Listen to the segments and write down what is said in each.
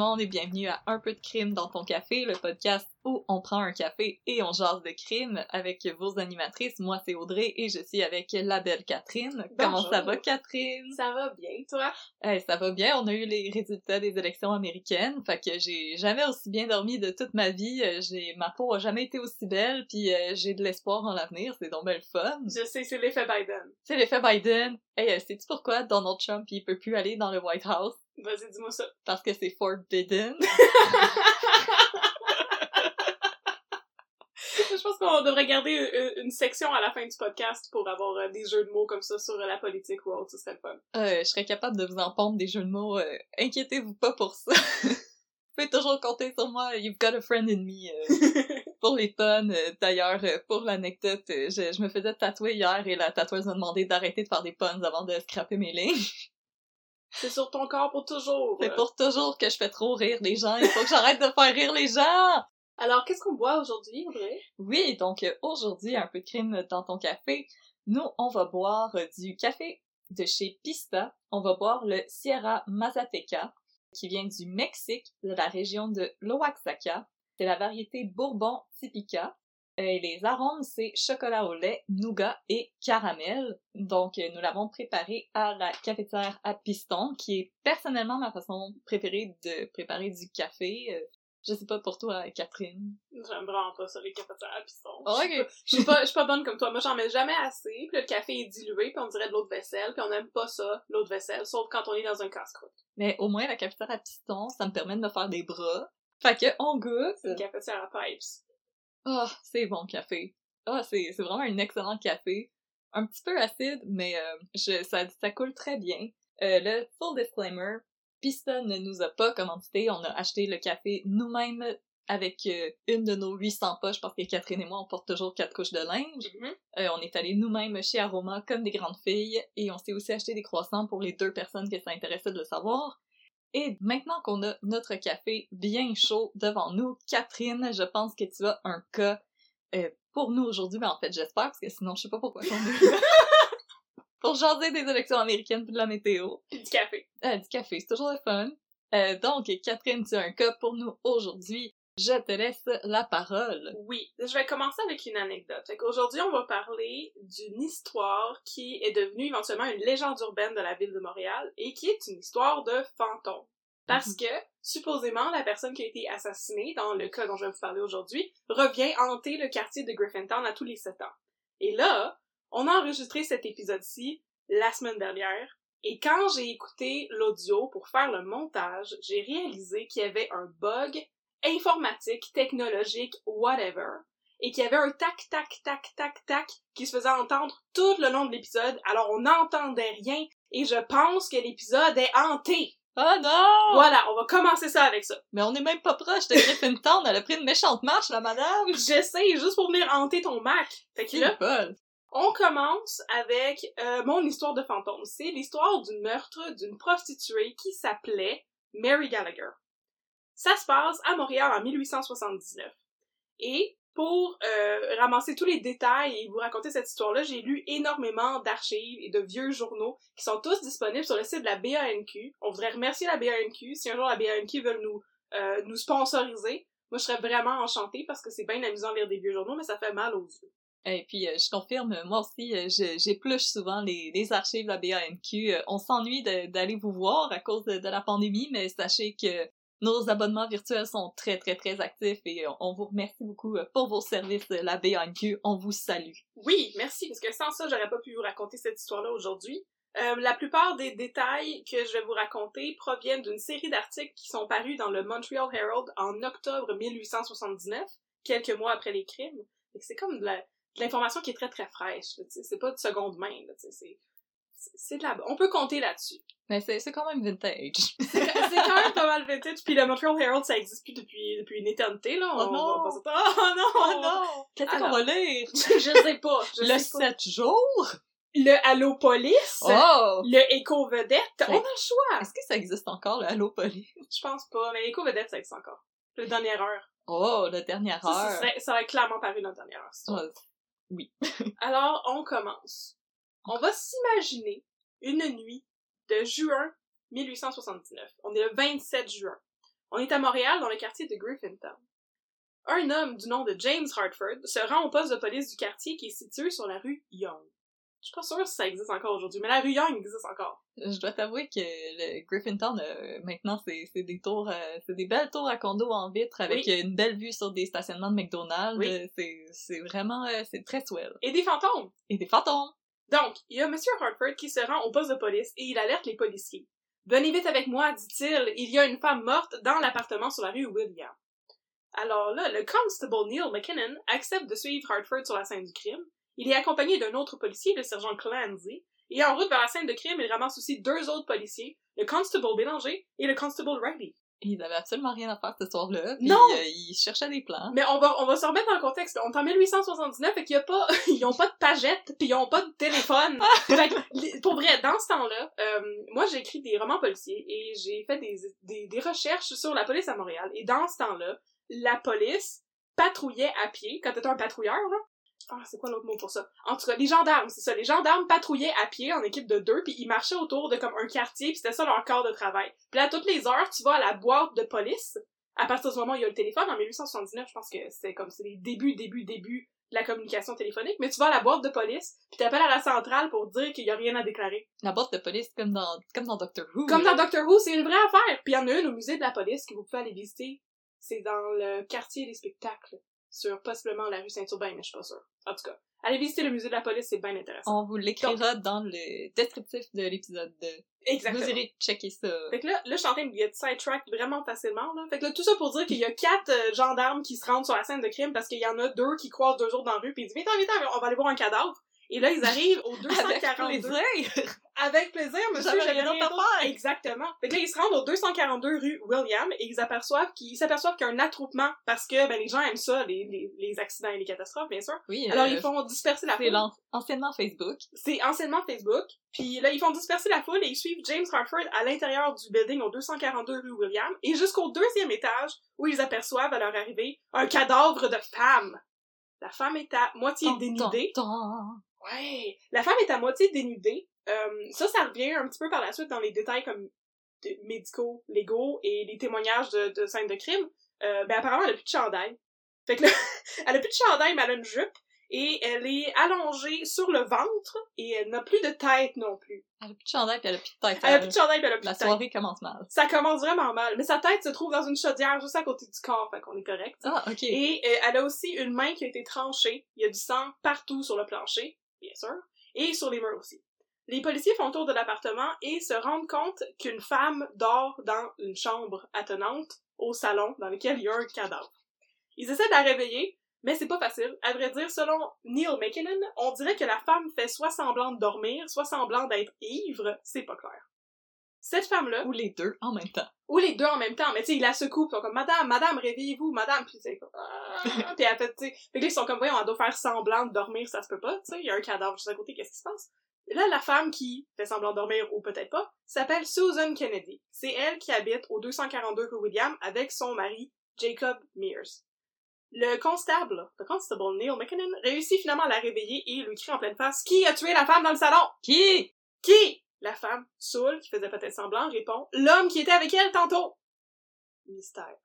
le monde et bienvenue à Un peu de crime dans ton café, le podcast on prend un café et on jase de crime avec vos animatrices. Moi, c'est Audrey et je suis avec la belle Catherine. Comment ça va, Catherine? Ça va bien, toi? Eh, ça va bien. On a eu les résultats des élections américaines. Fait que j'ai jamais aussi bien dormi de toute ma vie. Euh, J'ai ma peau a jamais été aussi belle, puis euh, j'ai de l'espoir en l'avenir. C'est donc bien le fun. Je sais, c'est l'effet Biden. C'est l'effet Biden. Hey, euh, sais-tu pourquoi Donald Trump il peut plus aller dans le White House? Vas-y, dis-moi ça. Parce que c'est forbidden. Je pense qu'on devrait garder une, une section à la fin du podcast pour avoir euh, des jeux de mots comme ça sur la politique ou autre, ce serait le fun. Euh, je serais capable de vous en pondre des jeux de mots. euh, Inquiétez-vous pas pour ça. vous pouvez toujours compter sur moi. You've got a friend in me. euh, pour les puns, euh, d'ailleurs, euh, pour l'anecdote, euh, je, je me faisais tatouer hier et la tatoueuse m'a demandé d'arrêter de faire des puns avant de scraper mes lignes. c'est sur ton corps pour toujours. C'est pour toujours que je fais trop rire les gens. Il faut que j'arrête de faire rire les gens! Alors, qu'est-ce qu'on boit aujourd'hui, Audrey? Oui, donc euh, aujourd'hui, un peu de crime dans ton café. Nous, on va boire euh, du café de chez Pista. On va boire le Sierra Mazateca, qui vient du Mexique, de la région de l'Oaxaca. C'est la variété Bourbon Typica. Euh, Et les arômes, c'est chocolat au lait, nougat et caramel. Donc, nous l'avons préparé à la cafetière à piston, qui est personnellement ma façon préférée de préparer du café. Je sais pas pour toi, Catherine. J'aime vraiment pas ça, les cafetières à piston. Oh, Je suis ok. pas- Je suis pas, je suis pas bonne comme toi. Moi, j'en mets jamais assez. Puis là, le café est dilué, puis on dirait de l'eau de vaisselle. Puis on aime pas ça, l'eau de vaisselle, sauf quand on est dans un casse-croûte. Mais au moins, la cafetière à piston, ça me permet de me faire des bras. Fait que, on goûte. C'est une cafetière à pipes. Ah, c'est bon café. Ah, c'est, c'est vraiment un excellent café. Un petit peu acide, mais euh, je, ça, ça coule très bien. Euh, le full disclaimer, Pista ne nous a pas commandité. On a acheté le café nous-mêmes avec euh, une de nos 800 poches parce que Catherine et moi, on porte toujours quatre couches de linge. Mhm. Euh, on est allé nous-mêmes chez Aroma comme des grandes filles et on s'est aussi acheté des croissants pour les deux personnes que ça intéressait de le savoir. Et maintenant qu'on a notre café bien chaud devant nous, Catherine, je pense que tu as un cas euh, pour nous aujourd'hui, mais en fait j'espère parce que sinon je sais pas pourquoi. pour jaser des élections américaines puis de la météo. Puis du café. Euh, du café, c'est toujours le fun. Euh, donc, Catherine, tu as un cas pour nous aujourd'hui. Je te laisse la parole. Oui, je vais commencer avec une anecdote. Fait qu'aujourd'hui, on va parler d'une histoire qui est devenue éventuellement une légende urbaine de la ville de Montréal et qui est une histoire de fantôme. Parce que, supposément, la personne qui a été assassinée, dans le cas dont je vais vous parler aujourd'hui, revient hanter le quartier de Griffintown à tous les sept ans. Et là, on a enregistré cet épisode-ci la semaine dernière, et quand j'ai écouté l'audio pour faire le montage, j'ai réalisé qu'il y avait un bug informatique, technologique, whatever, et qu'il y avait un tac, tac, tac, tac, tac qui se faisait entendre tout le long de l'épisode, alors on n'entendait rien, et je pense que l'épisode est hanté. Oh non! Voilà, on va commencer ça avec ça. Mais on est même pas proche de Griffintown, elle a pris une méchante marche, la madame! J'essaie juste pour venir hanter ton Mac. Fait que là. On commence avec euh, mon histoire de fantôme. C'est l'histoire du meurtre d'une prostituée qui s'appelait Mary Gallagher. Ça se passe à Montréal en 1879. Et pour euh, ramasser tous les détails et vous raconter cette histoire-là, j'ai lu énormément d'archives et de vieux journaux qui sont tous disponibles sur le site de la BANQ. On voudrait remercier la BANQ. Si un jour la BANQ veut nous, euh, nous sponsoriser, moi je serais vraiment enchantée parce que c'est bien amusant de lire des vieux journaux, mais ça fait mal aux yeux. Et puis, euh, je confirme, moi aussi, euh, j'épluche souvent les, les archives de la BANQ. Euh, on s'ennuie de- d'aller vous voir à cause de, de la pandémie, mais sachez que nos abonnements virtuels sont très, très, très actifs et euh, on vous remercie beaucoup euh, pour vos services, euh, la BANQ. On vous salue. Oui, merci, parce que sans ça, j'aurais pas pu vous raconter cette histoire-là aujourd'hui. Euh, la plupart des détails que je vais vous raconter proviennent d'une série d'articles qui sont parus dans le Montreal Herald en octobre 1879, quelques mois après les crimes. C'est comme de la- de l'information qui est très très fraîche, c'est pas de seconde main, c'est c'est- c'est de la... On peut compter là-dessus. Mais c'est quand même vintage. C'est quand même pas mal vintage, puis le Montreal Herald, ça existe plus depuis, depuis une éternité, là. Oh on va Oh non! Oh non! Qu'est-ce qu'on va lire? Je sais pas, je Le sais pas. 7 jours? Le Allopolis, Oh! le Éco-Vedette, on a le choix! Est-ce que ça existe encore, le Allo Police? Je pense pas, mais l'éco-vedette, ça existe encore. Le dernière heure. Oh, la dernière Ça, ça, heure. ça aurait clairement paru dans la dernière heure. Ouais. Alors, on commence. On va s'imaginer une nuit de juin 1879. On est le 27 juin. On est à Montréal, dans le quartier de Griffintown. Un homme du nom de James Hartford se rend au poste de police du quartier qui est situé sur la rue Young. Je suis pas sûre si ça existe encore aujourd'hui, mais la rue Young existe encore. Je dois t'avouer que le Griffintown, euh, maintenant, c'est des tours, euh, c'est des belles tours à condo en vitre avec Oui. une belle vue sur des stationnements de McDonald's. Oui. Euh, C'est c'est vraiment, euh, c'est très swell. Et des fantômes! Et des fantômes! Donc, il y a Monsieur Hartford qui se rend au poste de police et il alerte les policiers. Venez vite avec moi, dit-il, il y a une femme morte dans l'appartement sur la rue William. Alors là, le constable Neil McKinnon accepte de suivre Hartford sur la scène du crime. Il est accompagné d'un autre policier, le sergent Clancy, et en route vers la scène de crime, il ramasse aussi deux autres policiers, le constable Bélanger et le constable Riley. Ils avaient absolument rien à faire ce soir-là. Non! euh, ils cherchaient des plans. Mais on va, on va se remettre dans le contexte. On est en 1879 et qu'il y a pas, ils ont pas de pagette puis ils ont pas de téléphone. Fait que, pour vrai, dans ce temps-là, euh, moi j'ai écrit des romans policiers et j'ai fait des, des, des recherches sur la police à Montréal. Et dans ce temps-là, la police patrouillait à pied, quand t'étais un patrouilleur, là. Ah, c'est quoi l'autre mot pour ça? En tout cas, les gendarmes, c'est ça. Les gendarmes patrouillaient à pied en équipe de deux, puis ils marchaient autour de comme un quartier, puis c'était ça leur corps de travail. Puis là, à toutes les heures, tu vas à la boîte de police, à partir du moment où il y a le téléphone, en 1879, je pense que c'est comme c'est les débuts, débuts, débuts de la communication téléphonique, mais tu vas à la boîte de police, puis t'appelles à la centrale pour dire qu'il y a rien à déclarer. La boîte de police, comme dans, comme dans Doctor Who. Comme dans Doctor Who, c'est une vraie affaire. Puis il y en a une au musée de la police que vous pouvez aller visiter. C'est dans le quartier des spectacles, sur possiblement la rue Saint-Urbain, mais je suis pas sûre. En tout cas, allez visiter le musée de la police, c'est bien intéressant. On vous l'écrira dans le descriptif de l'épisode 2. Exactement. Vous irez checker ça. Fait que là, là, je suis en train de get sidetrack vraiment facilement, là. Fait que là, tout ça pour dire qu'il y a quatre euh, gendarmes qui se rendent sur la scène de crime parce qu'il y en a deux qui croisent deux autres dans la rue pis ils disent, viens, viens, viens, on va aller voir un cadavre. Et là, ils arrivent au Avec 242. plaisir! Avec plaisir, monsieur, J'avais rien d'autre à d'autre. faire. Exactement. Fait que là, ils se rendent au 242 rue William et ils aperçoivent qu'ils s'aperçoivent qu'il y a un attroupement parce que, ben, les gens aiment ça, les, les, les accidents et les catastrophes, bien sûr. Oui, Alors, euh, ils font disperser la c'est foule. l'an- anciennement Facebook. C'est anciennement Facebook. Puis là, ils font disperser la foule et ils suivent James Hartford à l'intérieur du building au 242 rue William et jusqu'au deuxième étage où ils aperçoivent à leur arrivée un cadavre de femme. La femme est à moitié dénudée. Ouais. La femme est à moitié dénudée. Euh, ça, ça revient un petit peu par la suite dans les détails comme de- médicaux, légaux et les témoignages de, de scènes de crime. Euh, ben apparemment, elle a plus de chandail. Fait que là, elle a plus de chandail, mais elle a une jupe. Et elle est allongée sur le ventre et elle n'a plus de tête non plus. Elle a plus de chandail pis elle a plus de tête. Elle a plus de chandail, mais elle a plus La de tête. soirée commence mal. Ça commence vraiment mal. Mais sa tête se trouve dans une chaudière juste à côté du corps, fait qu'on est correct. Ah, ok. Et euh, elle a aussi une main qui a été tranchée. Il y a du sang partout sur le plancher, bien sûr, et sur les murs aussi. Les policiers font tour de l'appartement et se rendent compte qu'une femme dort dans une chambre attenante au salon dans lequel il y a un cadavre. Ils essaient de la réveiller, mais c'est pas facile. À vrai dire, selon Neil McKinnon, on dirait que la femme fait soit semblant de dormir, soit semblant d'être ivre, c'est pas clair. Cette femme-là, Ou les deux en même temps. ou les deux en même temps, mais tu sais, ils la secouent, ils sont comme, madame, madame, réveillez-vous, madame, puis c'est comme, ah, puis elle fait, tu sais, là, ils sont comme, voyons, on doit faire semblant de dormir, ça se peut pas, tu sais, il y a un cadavre juste à côté, qu'est-ce qui se passe? Et là, la femme qui fait semblant de dormir, ou peut-être pas, s'appelle Susan Kennedy. C'est elle qui habite au 242 rue William avec son mari, Jacob Mears. Le constable, le constable Neil McKinnon, réussit finalement à la réveiller et lui crie en pleine face, qui a tué la femme dans le salon? Qui? Qui? La femme, Saul, qui faisait peut-être semblant, répond L'homme qui était avec elle tantôt. Mystère.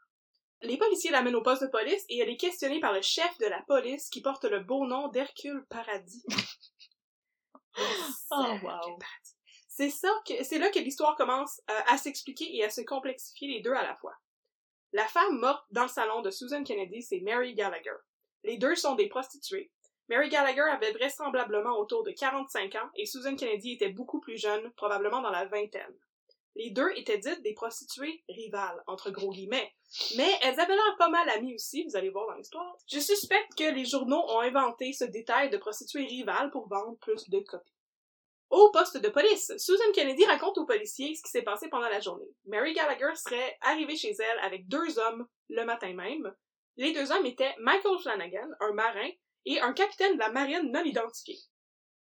Les policiers l'amènent au poste de police et elle est questionnée par le chef de la police qui porte le beau nom d'Hercule Paradis. Oh, wow. C'est ça que, c'est là que l'histoire commence euh, à s'expliquer et à se complexifier les deux à la fois. La femme morte dans le salon de Susan Kennedy, c'est Mary Gallagher. Les deux sont des prostituées. Mary Gallagher avait vraisemblablement autour de 45 ans et Susan Kennedy était beaucoup plus jeune, probablement dans la vingtaine. Les deux étaient dites des prostituées rivales, entre gros guillemets. Mais elles avaient l'air pas mal amies aussi, vous allez voir dans l'histoire. Je suspecte que les journaux ont inventé ce détail de prostituées rivales pour vendre plus de copies. Au poste de police, Susan Kennedy raconte aux policiers ce qui s'est passé pendant la journée. Mary Gallagher serait arrivée chez elle avec deux hommes le matin même. Les deux hommes étaient Michael Flanagan, un marin, et un capitaine de la marine non identifié.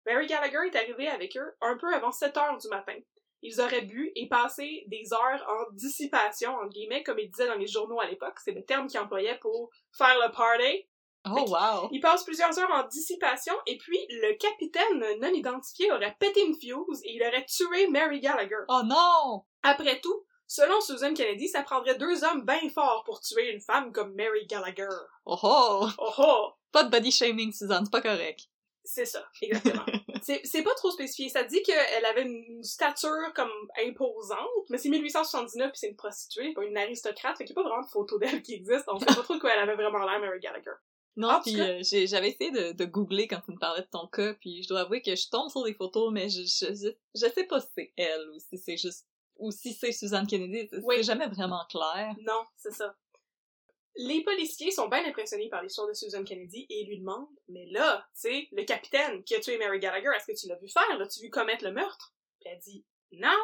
Mary Gallagher est arrivée avec eux un peu avant 7 heures du matin. Ils auraient bu et passé des heures en dissipation, en guillemets, comme ils disaient dans les journaux à l'époque. C'est le terme qu'ils employaient pour faire le party. Oh, wow. Ils passent plusieurs heures en dissipation et puis le capitaine non identifié aurait pété une fuse et il aurait tué Mary Gallagher. Oh non! Après tout, Selon Susan Kennedy, ça prendrait deux hommes bien forts pour tuer une femme comme Mary Gallagher. Oh oh! Oh oh! Pas de body shaming, Suzanne, c'est pas correct. C'est ça, exactement. c'est pas trop spécifié. Ça dit qu'elle avait une stature comme imposante, mais c'est 1879 puis c'est une prostituée, pas une aristocrate, fait qu'il y a pas vraiment de photo d'elle qui existe. On sait pas trop de quoi elle avait vraiment l'air, Mary Gallagher. Non, puis euh, j'avais essayé de, de googler quand tu me parlais de ton cas, puis je dois avouer que je tombe sur des photos, mais je, je, je, je sais pas si c'est elle ou si c'est juste... ou si c'est Suzanne Kennedy, c'est Oui. jamais vraiment clair. Non, c'est ça. Les policiers sont bien impressionnés par l'histoire de Susan Kennedy et lui demandent Mais là, tu sais, le capitaine qui a tué Mary Gallagher, est-ce que tu l'as vu faire? L'as-tu vu commettre le meurtre? Puis elle dit Non,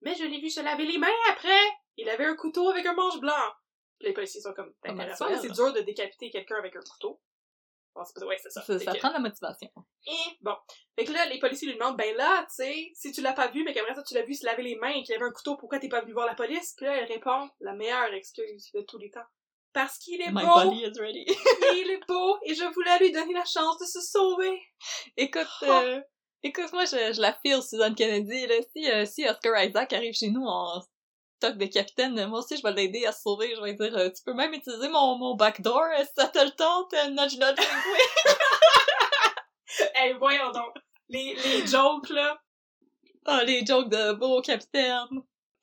mais je l'ai vu se laver les mains après Il avait un couteau avec un manche blanc. Puis les policiers sont comme C'est Comme intéressant, mais c'est dur de décapiter quelqu'un avec un couteau. Bon, pas- ouais, c'est ça. Ça, Fait ça que- prend de la motivation. et bon. Fait que là, les policiers lui demandent, ben là, tu sais, si tu l'as pas vu, mais qu'après ça, tu l'as vu se laver les mains et qu'il avait un couteau, pourquoi t'es pas venu voir la police? Puis là, elle répond, la meilleure excuse de tous les temps. Parce qu'il est My beau, body is ready. il est beau, et je voulais lui donner la chance de se sauver. Écoute, Oh. euh, écoute, moi, je, je la file, Suzanne Kennedy, là. Si, euh, si Oscar Isaac arrive chez nous en stock de capitaine, moi aussi, je vais l'aider à se sauver. Je vais dire, euh, tu peux même utiliser mon, mon backdoor, euh, si ça te le tente, euh, nudge nudge. Hey, voyons donc. Les, les jokes, là. Ah, les jokes de beau capitaine.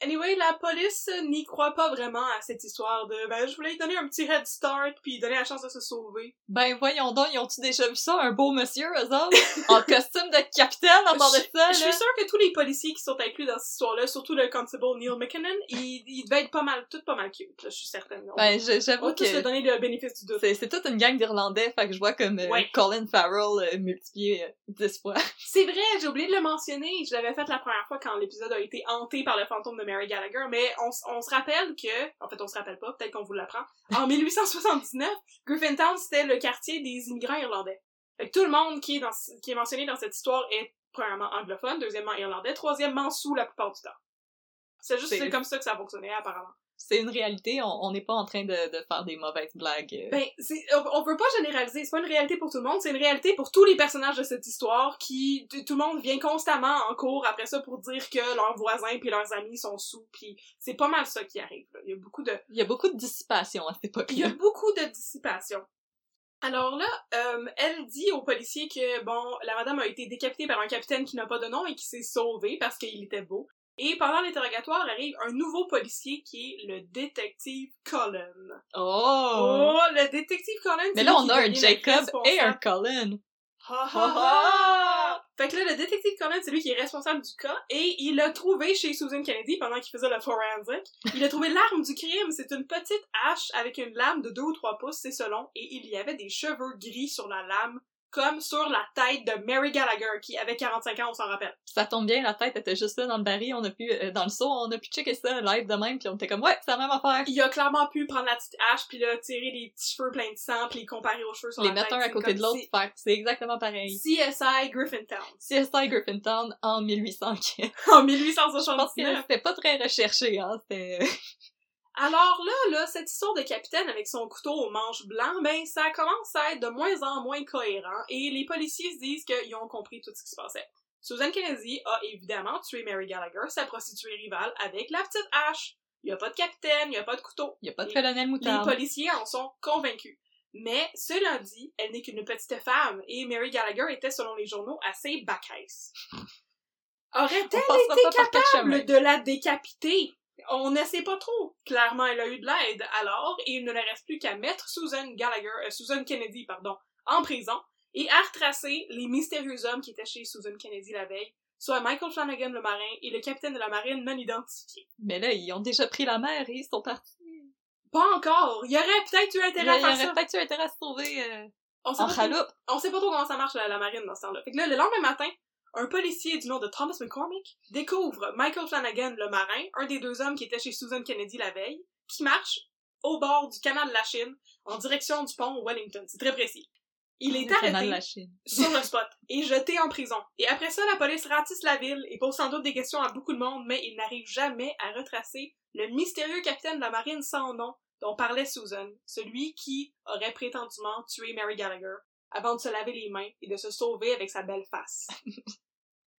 Anyway, la police n'y croit pas vraiment à cette histoire de, ben, je voulais lui donner un petit head start, puis lui donner la chance de se sauver. Ben, voyons donc, ils ont-tu déjà vu ça, un beau monsieur, eux autres? en costume de capitaine, en bord de ça, Je suis sûre que tous les policiers qui sont inclus dans cette histoire-là, surtout le constable Neil McKinnon, ils, ils devaient être pas mal, tous pas mal cute, là, je suis certaine. On, Ben, on j'avoue tous que... se donner le bénéfice du doute. C'est, c'est toute une gang d'Irlandais, fait que je vois comme euh, Ouais. Colin Farrell euh, multiplié euh, dix fois. C'est vrai, j'ai oublié de le mentionner, je l'avais fait la première fois quand l'épisode a été hanté par le fantôme de Mary Gallagher, mais on, on se rappelle que, en fait on se rappelle pas, peut-être qu'on vous l'apprend, en 1879, Griffintown c'était le quartier des immigrants irlandais. Fait que tout le monde qui est, dans, ce- qui est mentionné dans cette histoire est premièrement anglophone, deuxièmement irlandais, troisièmement sous la plupart du temps. C'est juste C'est- c'est comme ça que ça fonctionnait apparemment. C'est une réalité, on n'est pas en train de, de faire des mauvaises blagues. euh. Ben, on, on peut pas généraliser, c'est pas une réalité pour tout le monde, c'est une réalité pour tous les personnages de cette histoire qui, tout le monde vient constamment en cours après ça pour dire que leurs voisins puis leurs amis sont sous puis c'est pas mal ça qui arrive, là. Il y a beaucoup de, Il y a beaucoup de dissipation à cette époque il y a beaucoup de dissipation. Alors là, euh, elle dit aux policiers que, bon, la madame a été décapitée par un capitaine qui n'a pas de nom et qui s'est sauvé parce qu'il était beau. Et pendant l'interrogatoire arrive un nouveau policier qui est le détective Cullen. Oh! Oh, le détective Cullen, Mais là, on a un Jacob et un Colin. Ha, ha, ha! Fait que là, le détective Cullen, c'est lui qui est responsable du cas, et il l'a trouvé chez Susan Kennedy pendant qu'il faisait le forensic. Il a trouvé l'arme du crime, c'est une petite hache avec une lame de 2 ou 3 pouces, c'est selon, et il y avait des cheveux gris sur la lame, comme sur la tête de Mary Gallagher, qui avait 45 ans, on s'en rappelle. Ça tombe bien, la tête était juste là dans le baril, on a pu, euh, dans le seau, on a pu checker ça live de même, puis on était comme, ouais, c'est la même affaire. Il a clairement pu prendre la petite hache, puis là, tirer les petits cheveux pleins de sang, puis les comparer aux cheveux sur Les la mettre tête. un à côté de l'autre, faire, c'est exactement si- pareil. CSI Griffintown. CSI Griffintown en 1800. En Je pense que 1879. c'était pas très recherché, hein, c'était... Alors là, là, cette histoire de capitaine avec son couteau aux manches blanc, ben, ça commence à être de moins en moins cohérent et les policiers se disent qu'ils ont compris tout ce qui se passait. Susan Kennedy a évidemment tué Mary Gallagher, sa prostituée rivale, avec la petite hache. Il y a pas de capitaine, il y a pas de couteau. Y a pas de Les- colonel Les moutarde. policiers en sont convaincus. Mais, cela dit, elle n'est qu'une petite femme et Mary Gallagher était, selon les journaux, assez bacaisse. Aurait-elle chemins. capable de la décapiter? On ne sait pas trop. Clairement, elle a eu de l'aide alors, et il ne reste plus qu'à mettre Susan Gallagher, euh, Susan Kennedy, pardon, en prison, et à retracer les mystérieux hommes qui étaient chez Susan Kennedy la veille, soit Michael Flanagan le marin et le capitaine de la marine non identifié. Mais là, ils ont déjà pris la mer et ils sont partis. Pas encore. Il y aurait peut-être eu Il y intérêt à faire aurait ça. peut-être eu intérêt à se sauver euh, On sait en pas trop- on sait pas trop comment ça marche la, la marine dans ce temps-là. Fait que là, le lendemain matin, un policier du nom de Thomas McCormick découvre Michael Flanagan, le marin, un des deux hommes qui était chez Susan Kennedy la veille, qui marche au bord du canal de la Chine, en direction du pont Wellington. C'est très précis. Il est Le arrêté la sur le spot et jeté en prison. Et après ça, la police ratisse la ville et pose sans doute des questions à beaucoup de monde, mais il n'arrive jamais à retracer le mystérieux capitaine de la marine sans nom dont parlait Susan, celui qui aurait prétendument tué Mary Gallagher avant de se laver les mains et de se sauver avec sa belle face.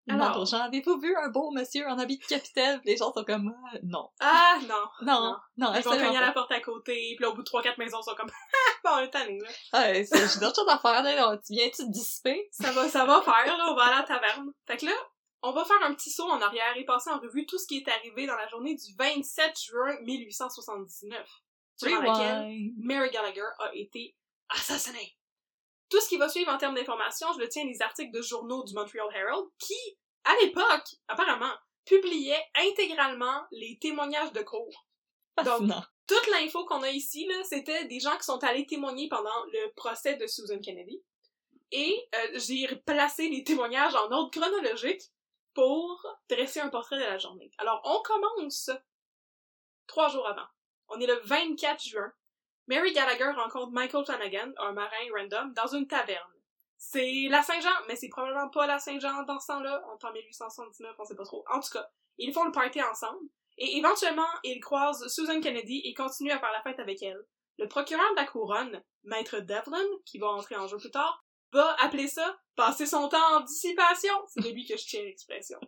Alors. gens, avez-vous vu un beau monsieur en habit de capitaine? Les gens sont comme, Ah, non. Ah, non. Non, non, Ils vont cogner à la porte à côté, puis là, au bout de 3-4 maisons, ils sont comme, ah, bon, tanné, là. Ouais, c'est- j'ai d'autres choses à faire, là. Tu viens-tu te dissiper? Ça va, ça va faire, là, on va aller à la taverne. Fait que là, on va faire un petit saut en arrière et passer en revue tout ce qui est arrivé dans la journée du 27 juin 1879, durant laquelle Rewind. Mary Gallagher a été assassinée. Tout ce qui va suivre en termes d'informations, je le tiens des articles de journaux du Montreal Herald qui, à l'époque, apparemment, publiaient intégralement les témoignages de cours. Fascinant. Toute l'info qu'on a ici, là, c'était des gens qui sont allés témoigner pendant le procès de Susan Kennedy. Et euh, j'ai placé les témoignages en ordre chronologique pour dresser un portrait de la journée. Alors, on commence trois jours avant. On est le 24 juin. Mary Gallagher rencontre Michael Flanagan, un marin random, dans une taverne. C'est la Saint-Jean, mais c'est probablement pas la Saint-Jean dans ce temps-là. On est en 1879, on sait pas trop. En tout cas, ils font le party ensemble. Et éventuellement, ils croisent Susan Kennedy et continuent à faire la fête avec elle. Le procureur de la couronne, Maître Devlin, qui va entrer en jeu plus tard, va appeler ça passer son temps en dissipation. C'est de lui que je tiens l'expression.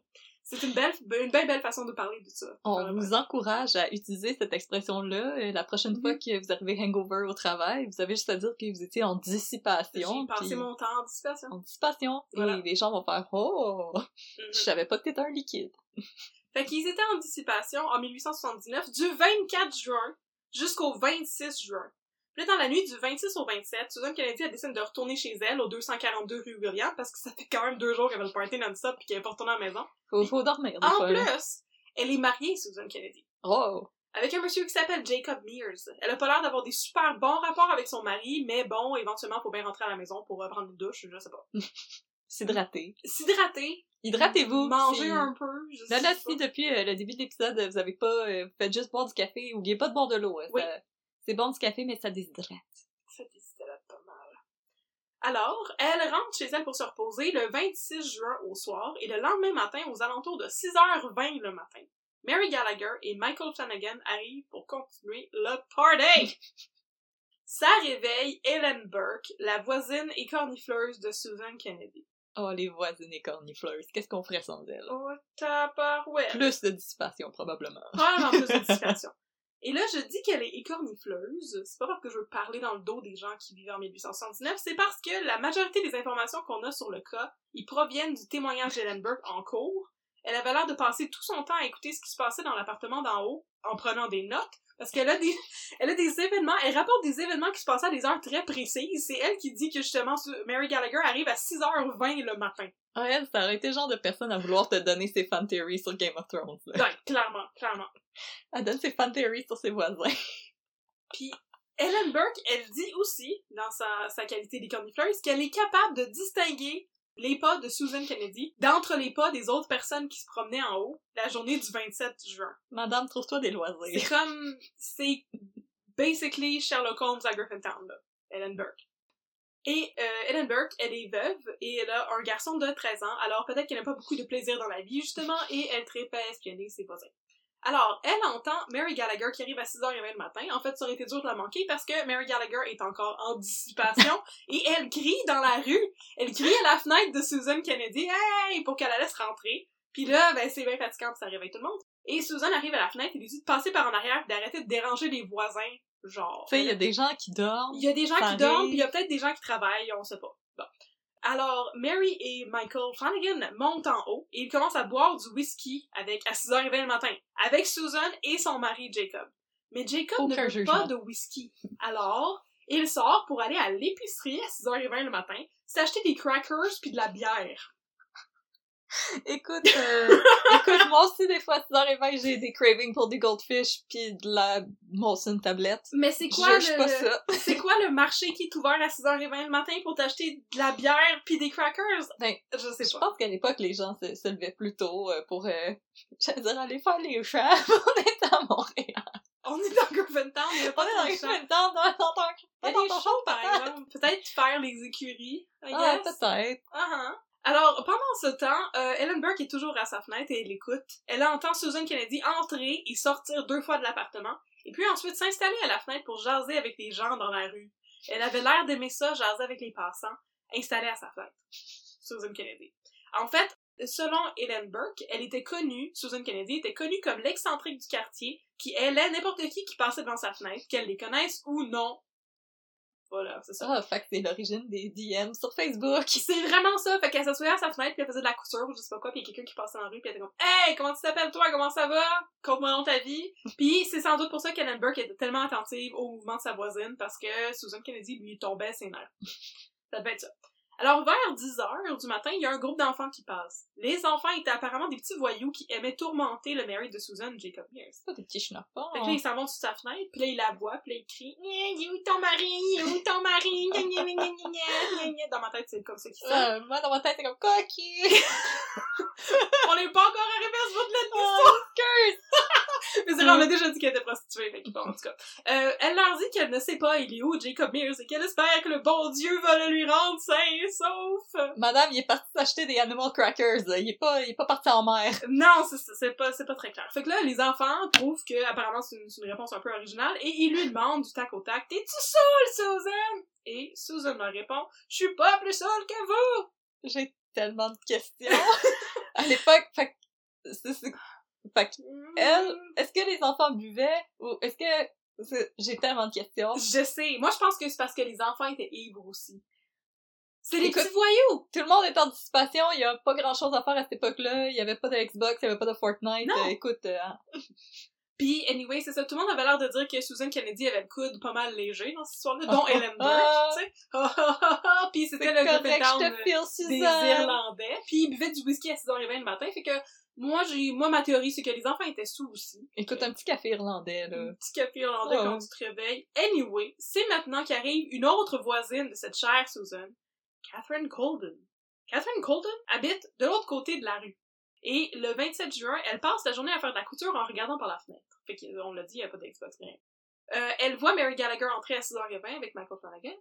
C'est une belle, une belle belle façon de parler de ça. On Vraiment. vous encourage à utiliser cette expression-là. Euh, La prochaine Mhm. fois que vous arrivez hangover au travail, vous avez juste à dire que vous étiez en dissipation. J'ai passé mon temps en dissipation. En dissipation. Voilà. Et les gens vont faire « Oh! Mhm. Je savais pas que t'étais un liquide. Fait qu'ils étaient en dissipation en 1879 du 24 juin jusqu'au 26 juin. Puis là, dans la nuit du 26 au 27, Susan Kennedy elle décide de retourner chez elle au 242 rue William parce que ça fait quand même deux jours qu'elle avait le party non-stop puis qu'elle est pas retournée à la maison. Faut, faut dormir, En fois, plus, elle est mariée, Susan Kennedy, Oh! avec un monsieur qui s'appelle Jacob Mears. Elle a pas l'air d'avoir des super bons rapports avec son mari, mais bon, éventuellement, faut bien rentrer à la maison pour euh, prendre une douche, je sais pas. S'hydrater. S'hydrater, Hydratez-vous! manger si- un peu, je sais Là, là, si depuis euh, le début de l'épisode, vous avez pas... euh, vous faites juste boire du café, oubliez pas de boire de l'eau. hein, Oui. ça- C'est bon du café, mais ça déshydrate. Ça déshydrate pas mal. Alors, elle rentre chez elle pour se reposer le 26 juin au soir et le lendemain matin, aux alentours de 6h20 le matin, Mary Gallagher et Michael Flanagan arrivent pour continuer le party! Ça réveille Ellen Burke, la voisine écornifleuse de Susan Kennedy. Oh, les voisines écornifleuses, qu'est-ce qu'on ferait sans elles? Oh, tabarouette! Plus de dissipation, probablement. Probablement plus de dissipation. Et là, je dis qu'elle est écornifleuse. C'est pas parce que je veux parler dans le dos des gens qui vivaient en 1879, c'est parce que la majorité des informations qu'on a sur le cas, ils proviennent du témoignage d'Ellen en cours. Elle avait l'air de passer tout son temps à écouter ce qui se passait dans l'appartement d'en haut, en prenant des notes, parce qu'elle a des, elle a des événements, elle rapporte des événements qui se passaient à des heures très précises. C'est elle qui dit que justement, Mary Gallagher arrive à 6h20 le matin. Ah, elle, ça aurait été le genre de personne à vouloir te donner ses fan theories sur Game of Thrones. là. Ouais, clairement, clairement. Elle donne ses fan theories sur ses voisins. Puis Ellen Burke, elle dit aussi, dans sa, sa qualité d'écornifleuse, qu'elle est capable de distinguer les pas de Susan Kennedy d'entre les pas des autres personnes qui se promenaient en haut la journée du 27 juin. Madame, trouve-toi des C'est loisirs. comme, c'est basically Sherlock Holmes à Griffintown, là, Ellen Burke. Et euh, Ellen Burke, elle est veuve et elle a un garçon de 13 ans, alors peut-être qu'elle n'a pas beaucoup de plaisir dans la vie, justement, et elle tripe à espionner ses voisins. Alors, elle entend Mary Gallagher qui arrive à 6h20 le matin. En fait, ça aurait été dur de la manquer parce que Mary Gallagher est encore en dissipation et elle crie dans la rue. Elle crie à la fenêtre de Susan Kennedy, hey, pour qu'elle la laisse rentrer. Puis là, ben, c'est bien fatigant ça réveille tout le monde. Et Susan arrive à la fenêtre et lui dit de passer par en arrière et d'arrêter de déranger les voisins, genre. Tu sais, il y a des gens qui dorment. Il y a des gens qui dorment, puis il y a peut-être des gens qui travaillent, on sait pas. Alors, Mary et Michael Flanagan montent en haut et ils commencent à boire du whisky avec à 6h20 le matin, avec Susan et son mari Jacob. Mais Jacob Aucun ne veut pas de whisky. Alors, il sort pour aller à l'épicerie à 6h20 le matin, s'acheter des crackers puis de la bière. Écoute, euh, écoute, moi aussi, des fois, à 6h20, j'ai des cravings pour du goldfish pis de la Molson tablette. Mais c'est quoi Je juge le... pas ça. C'est quoi le marché qui est ouvert à 6h20 le matin pour t'acheter de la bière puis des crackers? Ben, Je sais Je pas. pense qu'à l'époque, les gens se, se levaient plus tôt euh, pour, euh, j'allais dire, aller faire les chats. On est à Montréal. On est dans Griffintown, il y a On pas est dans de champ. chats, dans, dans, dans, dans, dans des ton champ, par exemple. Peut-être faire les écuries, I Ah, peut-être. Uh-huh. Alors, pendant ce temps, euh, Ellen Burke est toujours à sa fenêtre et elle écoute. Elle entend Susan Kennedy entrer et sortir deux fois de l'appartement, et puis ensuite s'installer à la fenêtre pour jaser avec les gens dans la rue. Elle avait l'air d'aimer ça, jaser avec les passants, installée à sa fenêtre. Susan Kennedy. En fait, Selon Helen Burke, elle était connue, Susan Kennedy était connue comme l'excentrique du quartier qui aimait n'importe qui qui passait devant sa fenêtre, qu'elle les connaisse ou non. Voilà, c'est ça. Ah, fait que c'est l'origine des DM sur Facebook. C'est vraiment ça. Fait qu'elle s'assoyait à sa fenêtre, puis elle faisait de la couture ou je sais pas quoi, puis il y a quelqu'un qui passait dans la rue, puis elle était comme Hey, comment tu t'appelles toi? Comment ça va? Conte-moi donc ta vie. puis c'est sans doute pour ça qu'Ellen Burke était tellement attentive au mouvement de sa voisine, parce que Susan Kennedy lui tombait ses nerfs. ça devait être ça. Alors, vers 10 heures du matin, il y a un groupe d'enfants qui passe. Les enfants étaient apparemment des petits voyous qui aimaient tourmenter le mari de Susan, Jacob Mears. C'est pas des petits schnappants. Fait que là, ils s'en vont sur sa fenêtre, puis là, ils la voient, puis là, ils crient « Il est où ton mari? Il est où ton mari? Gna, gna, gna, gna, gna, gna, gna. Dans ma tête, c'est comme ça qu'ils sont. Euh, moi, dans ma tête, c'est comme coquille. On n'est pas encore arrivé à ce bout de la oh, curse. Mais c'est vrai, on a déjà dit qu'elle était prostituée, fait que bon, en tout cas. Euh, elle leur dit qu'elle ne sait pas il est où Jacob Mears et qu'elle espère que le bon Dieu va le lui rendre sain et sauf. Madame, il est parti s'acheter des animal crackers, là. Il est pas, il est pas parti en mer. Non, c'est, pas, c'est pas très clair. Fait que là, les enfants trouvent que, apparemment, c'est une, une réponse un peu originale et ils lui demandent du tac au tac, t'es-tu saoul, Susan? Et Susan leur répond, je suis pas plus saoul que vous! J'ai tellement de questions. à l'époque, fait que, c'est, fait que, elle, est-ce que les enfants buvaient ou est-ce que, j'ai tellement de questions. Je sais. Moi, je pense que c'est parce que les enfants étaient ivres aussi. C'est les petits voyous! Tout le monde est en dissipation, il y a pas grand chose à faire à cette époque-là, il y avait pas de Xbox, il y avait pas de Fortnite, Non. Euh, écoute, euh, hein. Puis, anyway, c'est ça. Tout le monde avait l'air de dire que Susan Kennedy avait le coude pas mal léger dans cette histoire-là, dont Ellen Burke, tu sais. Ah. Puis c'était le je te file, des. Irlandais. Puis ils buvaient du whisky à 6h20 le matin. Fait que moi, j'ai, moi, ma théorie, c'est que les enfants étaient sous aussi. Écoute, un petit café irlandais, là. Un petit café irlandais quand tu te réveilles. Anyway, c'est maintenant qu'arrive une autre voisine de cette chère Susan, Catherine Colden. Catherine Colden habite de l'autre côté de la rue. Et le 27 juin, elle passe la journée à faire de la couture en regardant par la fenêtre. Fait qu'on l'a dit, il n'y a pas d'Xbox, rien. Euh, elle voit Mary Gallagher entrer à 6h20 avec Michael Flanagan.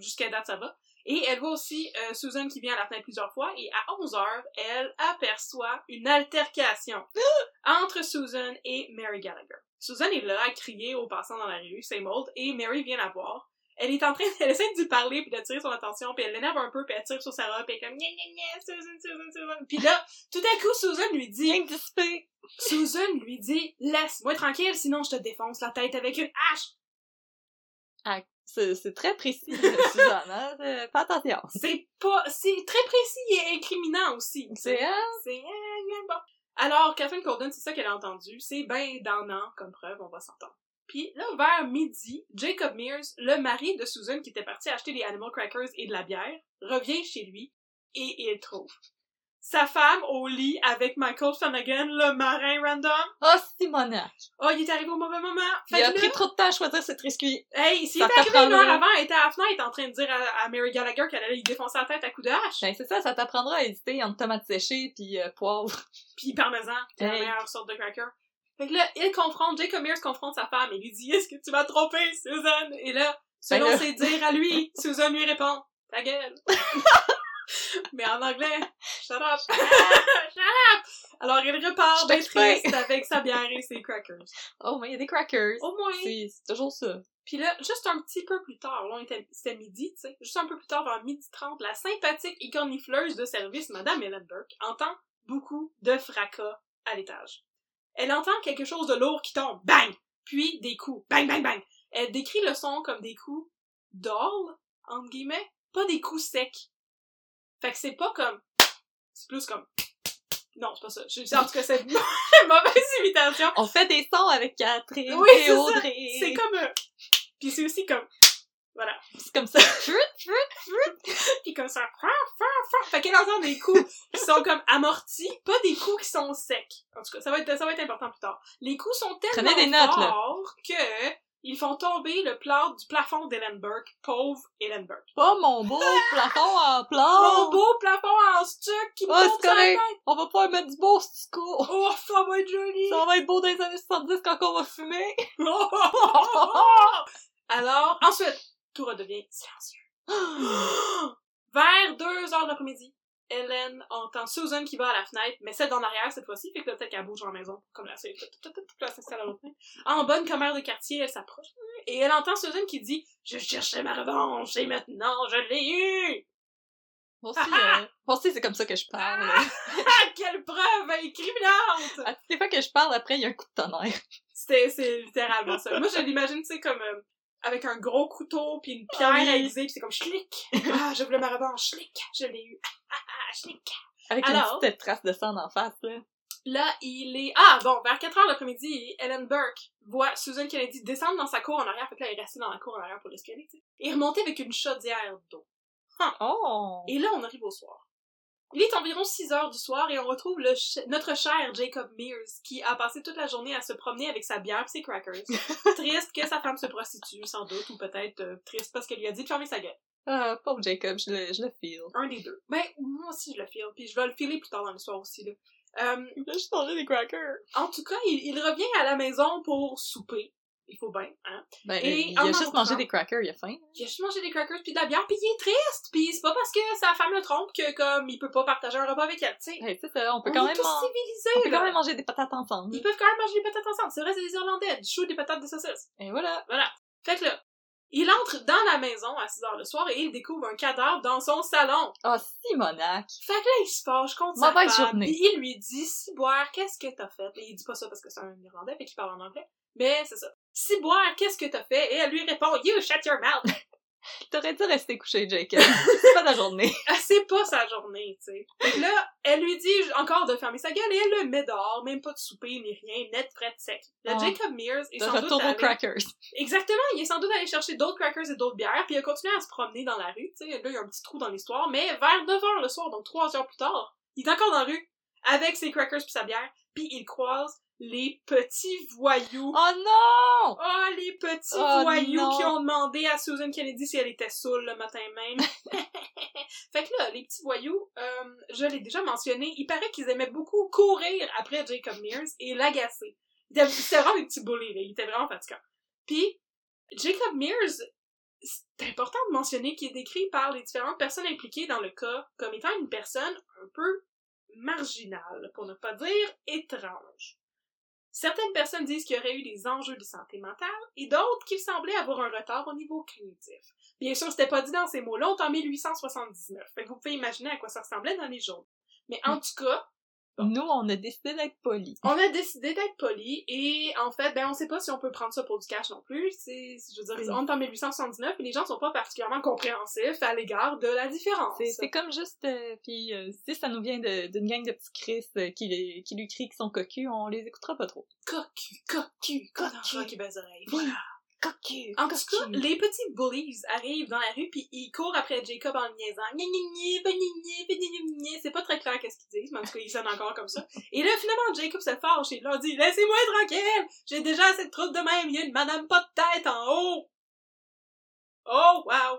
Jusqu'à date, ça va. Et elle voit aussi euh, Susan qui vient à la fenêtre plusieurs fois. Et à 11h, elle aperçoit une altercation entre Susan et Mary Gallagher. Susan est là à crier aux passants dans la rue, same old, et Mary vient la voir. Elle est en train, elle essaie de lui parler puis d'attirer son attention, puis elle l'énerve un peu, puis elle tire sur sa robe, puis elle est comme gna gna gna, Susan, Susan, Susan. Puis là, tout à coup, Susan lui dit. Susan lui dit, laisse-moi tranquille, sinon je te défonce la tête avec une hache. Ah, c'est c'est très précis, Suzanne, hein? euh, Fais attention. C'est pas, c'est très précis et incriminant aussi. C'est? C'est, euh, bon. Alors, Catherine Colden, c'est ça qu'elle a entendu. C'est ben donnant comme preuve, on va s'entendre. Puis là, vers midi, Jacob Mears, le mari de Susan qui était parti acheter des animal crackers et de la bière, revient chez lui et il trouve sa femme au lit avec Michael Flanagan, le marin random. Oh, Simonac! Oh, il est arrivé au mauvais moment. Fait Il a là, pris trop de temps à choisir cette rescue. hey, s'il était arrivé une heure avant, elle était à la fenêtre en train de dire à, à Mary Gallagher qu'elle allait lui défoncer la tête à coups de hache. Ben, c'est ça, ça t'apprendra à hésiter entre tomates séchées pis euh, poivre. puis parmesan, la meilleure sorte de cracker. Fait que là, il confronte, Jacob Mears confronte sa femme et lui dit, est-ce que tu m'as trompé, Susan? Et là, selon Ben là- ses dires à lui, Susan lui répond, ta gueule. Mais en anglais, shut up. shut up. Alors il repart bien triste avec sa bière et ses crackers. Oh, mais il y a des crackers. Au moins. C'est c'est toujours ça. Puis là, juste un petit peu plus tard, là, c'était midi, tu sais, juste un peu plus tard, vers midi 30, la sympathique et cornifleuse de service, Madame Ellen Burke, entend beaucoup de fracas à l'étage. Elle entend quelque chose de lourd qui tombe, bang! Puis des coups, bang, bang, bang! Elle décrit le son comme des coups d'orle, entre guillemets, pas des coups secs. Fait que c'est pas comme, c'est plus comme, non, c'est pas ça. Je, en tout cas, c'est une mauvaise imitation. On fait des sons avec Catherine Oui, et. Audrey. C'est comme, un- puis c'est aussi comme, voilà. C'est comme ça. Pis comme ça, fa, fa, fa. fait qu'elle entend des coups qui sont comme amortis, pas des coups qui sont secs. En tout cas, ça va être, ça va être important plus tard. Les coups sont tellement des notes, là. forts que ils font tomber le plat du plafond d'Ellen Burke, pauvre Ellen Burke. Oh, mon beau plafond en Mon plomb! beau plafond en stuc qui me Oh, tombe sur la correct. tête. On va pouvoir mettre du beau stucco. Oh, ça va être joli. Ça va être beau dans les années 70 quand on va fumer. Alors, ensuite, tout redevient silencieux. Vers 2 heures de l'après-midi, Hélène entend Susan qui va à la fenêtre, mais celle d'en arrière cette fois-ci, fait que peut-être qu'elle bouge en maison, comme la fenêtre. En bonne commère de quartier, elle s'approche, et elle entend Susan qui dit « Je cherchais ma revanche, et maintenant je l'ai eue! Moi aussi, Ah euh, moi aussi, c'est comme ça que je parle. Ah! Ah, quelle preuve incriminante! À toutes les fois que je parle, après, il y a un coup de tonnerre. C'est littéralement ça. Moi, je l'imagine, tu sais, comme, euh, avec un gros couteau puis une pierre Ah oui. aiguisée pis c'est comme schlick. Ah, je voulais ma revanche, schlick. Je l'ai eu. Ah, ah, schlick. Avec Alors? une petite trace de sang en face, là. Là, il est... Ah, bon, vers 4 heures l'après-midi, Ellen Burke voit Susan Kennedy descendre dans sa cour en arrière. Fait que là, elle est restée dans la cour en arrière pour l'espionner, tu sais. Et remonter avec une chaudière d'eau. Oh! Et là, on arrive au soir. Il est environ 6 heures du soir et on retrouve le ch- notre cher Jacob Mears qui a passé toute la journée à se promener avec sa bière et ses crackers. triste que sa femme se prostitue, sans doute, ou peut-être euh, triste parce qu'elle lui a dit de fermer sa gueule. Ah, pauvre Jacob, je le, je le feel. Un des deux. Ben, moi aussi je le file, puis je vais le filer plus tard dans l'histoire aussi, là. Euh, Il a des crackers. en tout cas, il, il revient à la maison pour souper. Il faut bien, hein. Ben, Et il a juste mangé des crackers, il a faim. Il a juste mangé des crackers puis de la bière, puis il est triste, puis c'est pas parce que sa femme le trompe que, comme, il peut pas partager un repas avec elle, tu sais. Tu sais, ça, on peut On quand est même, tous civilisés, on peut là. quand même manger des patates ensemble. Ils peuvent quand même manger des patates ensemble. C'est vrai, c'est des Irlandais. Du chou, des patates, des saucisses. Et voilà. Voilà. Fait que là, il entre dans la maison à 6 heures le soir et il découvre un cadavre dans son salon. Oh, Simonac. Fait que là, il se fâche contre sa femme. journée. Puis il lui dit, Ciboire, qu'est-ce que t'as fait? Et il dit pas ça parce que c'est un Irlandais, fait qu'il parle en anglais. Mais c'est ça. Ciboire, qu'est-ce que t'as fait? Et elle lui répond, You shut your mouth! T'aurais dû rester couché, Jacob. C'est pas ta journée. Ah, c'est pas sa journée, tu sais. Là, elle lui dit encore de fermer sa gueule et elle le met dehors, même pas de souper ni rien, net, frais, sec. Là, Ah. Jacob Mears est De sans doute retour aux allé- crackers. Exactement, il est sans doute allé chercher d'autres crackers et d'autres bières, puis il a continué à se promener dans la rue, tu sais, là, il y a un petit trou dans l'histoire, mais vers 9h le soir, donc 3 heures plus tard, il est encore dans la rue, avec ses crackers puis sa bière, puis il croise les petits voyous. Oh non! Oh, les petits Oh, voyous non. qui ont demandé à Susan Kennedy si elle était saoule le matin même. fait que là, les petits voyous, euh, je l'ai déjà mentionné, il paraît qu'ils aimaient beaucoup courir après Jacob Mears et l'agacer. C'était vraiment des petits bullies, là. Il était vraiment fatigant. Puis, Jacob Mears, c'est important de mentionner qu'il est décrit par les différentes personnes impliquées dans le cas comme étant une personne un peu marginale, pour ne pas dire étrange. Certaines personnes disent qu'il y aurait eu des enjeux de santé mentale et d'autres qu'il semblait avoir un retard au niveau cognitif. Bien sûr, c'était pas dit dans ces mots-là, on est en 1879. Fait que vous pouvez imaginer à quoi ça ressemblait dans les journaux. Mais en tout cas, Nous, on a décidé d'être polis. on a décidé d'être poli et en fait, ben on sait pas si on peut prendre ça pour du cash non plus. C'est, je veux dire, Oui. on est en 1879 et les gens sont pas particulièrement compréhensifs à l'égard de la différence. C'est c'est comme juste, euh, puis euh, si ça nous vient de- d'une gang de petits Chris euh, qui, les- qui lui crient qu'ils sont cocus, on les écoutera pas trop. cocu, cocu, cocu, qui baise oreille. Voilà. Cocu! En tout cas, les petits bullies arrivent dans la rue puis ils courent après Jacob en le niaisant. C'est pas très clair qu'est-ce qu'ils disent, mais en tout cas, ils sonnent encore comme ça. Et là, finalement, Jacob se fâche et il leur dit « Laissez-moi tranquille! J'ai déjà assez de trouble de même, il y a une madame pas de tête en haut! » Oh, wow!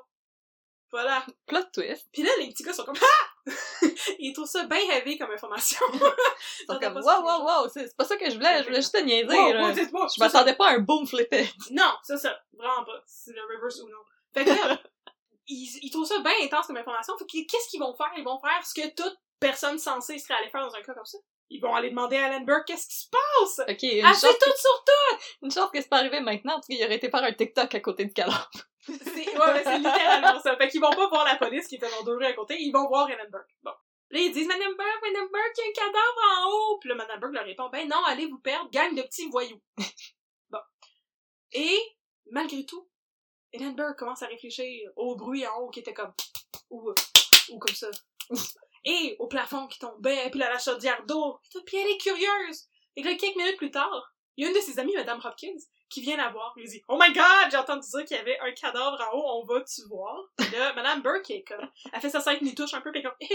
Voilà. Plot twist. Puis là, les petits gars sont comme « Ah! » Ils trouvent ça bien heavy comme information. Ils sont comme, wow, wow, wow, c'est pas ça que je voulais, je voulais juste te niaiser, Wow, là. wow, Je m'attendais pas à un boom flippet. Non, c'est ça. Vraiment pas. C'est le reverse ou non. Fait que là, ils, ils trouvent ça bien intense comme information. Fait que qu'est-ce qu'ils vont faire? Ils vont faire ce que toute personne censée serait allée faire dans un cas comme ça. Ils vont aller demander à Alan Burke qu'est-ce qui se passe! Ok, une Ah, c'est tout sur tout! une chance que c'est pas arrivé maintenant, parce qu'il aurait été faire un TikTok à côté du cadavre. C'est, ouais, c'est littéralement ça. Fait qu'ils vont pas voir la police qui était dans deux rues à côté, ils vont voir Alan Burke. Bon. Là, ils disent, Madame Burke, Madame Burke, il y a un cadavre en haut! Puis là, Madame Burke leur répond, ben non, allez vous perdre, gang de petits voyous. bon. Et, malgré tout, Ellen Burke commence à réfléchir au bruit en haut qui était comme, ou, ou comme ça. Et au plafond qui tombait, puis là, la chaudière d'eau. Puis elle est curieuse. Et là, quelques minutes plus tard, il y a une de ses amies, Madame Hopkins, qui vient la voir. Elle dit Oh my god, j'ai entendu dire qu'il y avait un cadavre en haut, on va-tu voir? Là, Madame Burke est comme. Elle fait sa scène ni touche un peu, puis comme Ew,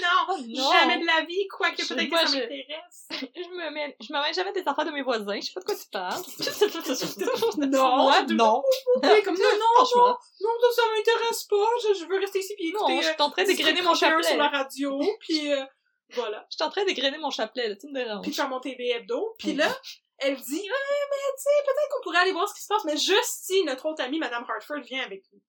non! Oh non! Jamais de la vie, quoique Je- peut-être que ça je- m'intéresse. Je me mets, je mets jamais des affaires de mes voisins, je sais pas de quoi tu parles. Non, Moi, non. Comme non, non, non, Franchement. non, ça, ça m'intéresse pas, je, je veux rester ici puis Non, écouter. je suis en train euh, d'égrainer mon District 31 chapelet. sur la radio, puis euh, voilà. Je suis en train d'égrainer mon chapelet, là, tu me déranges. puis de faire mon TV hebdo. Puis là, elle dit, ouais, mais tu sais, peut-être qu'on pourrait aller voir ce qui se passe, mais juste si notre autre amie, Madame Hartford, vient avec nous.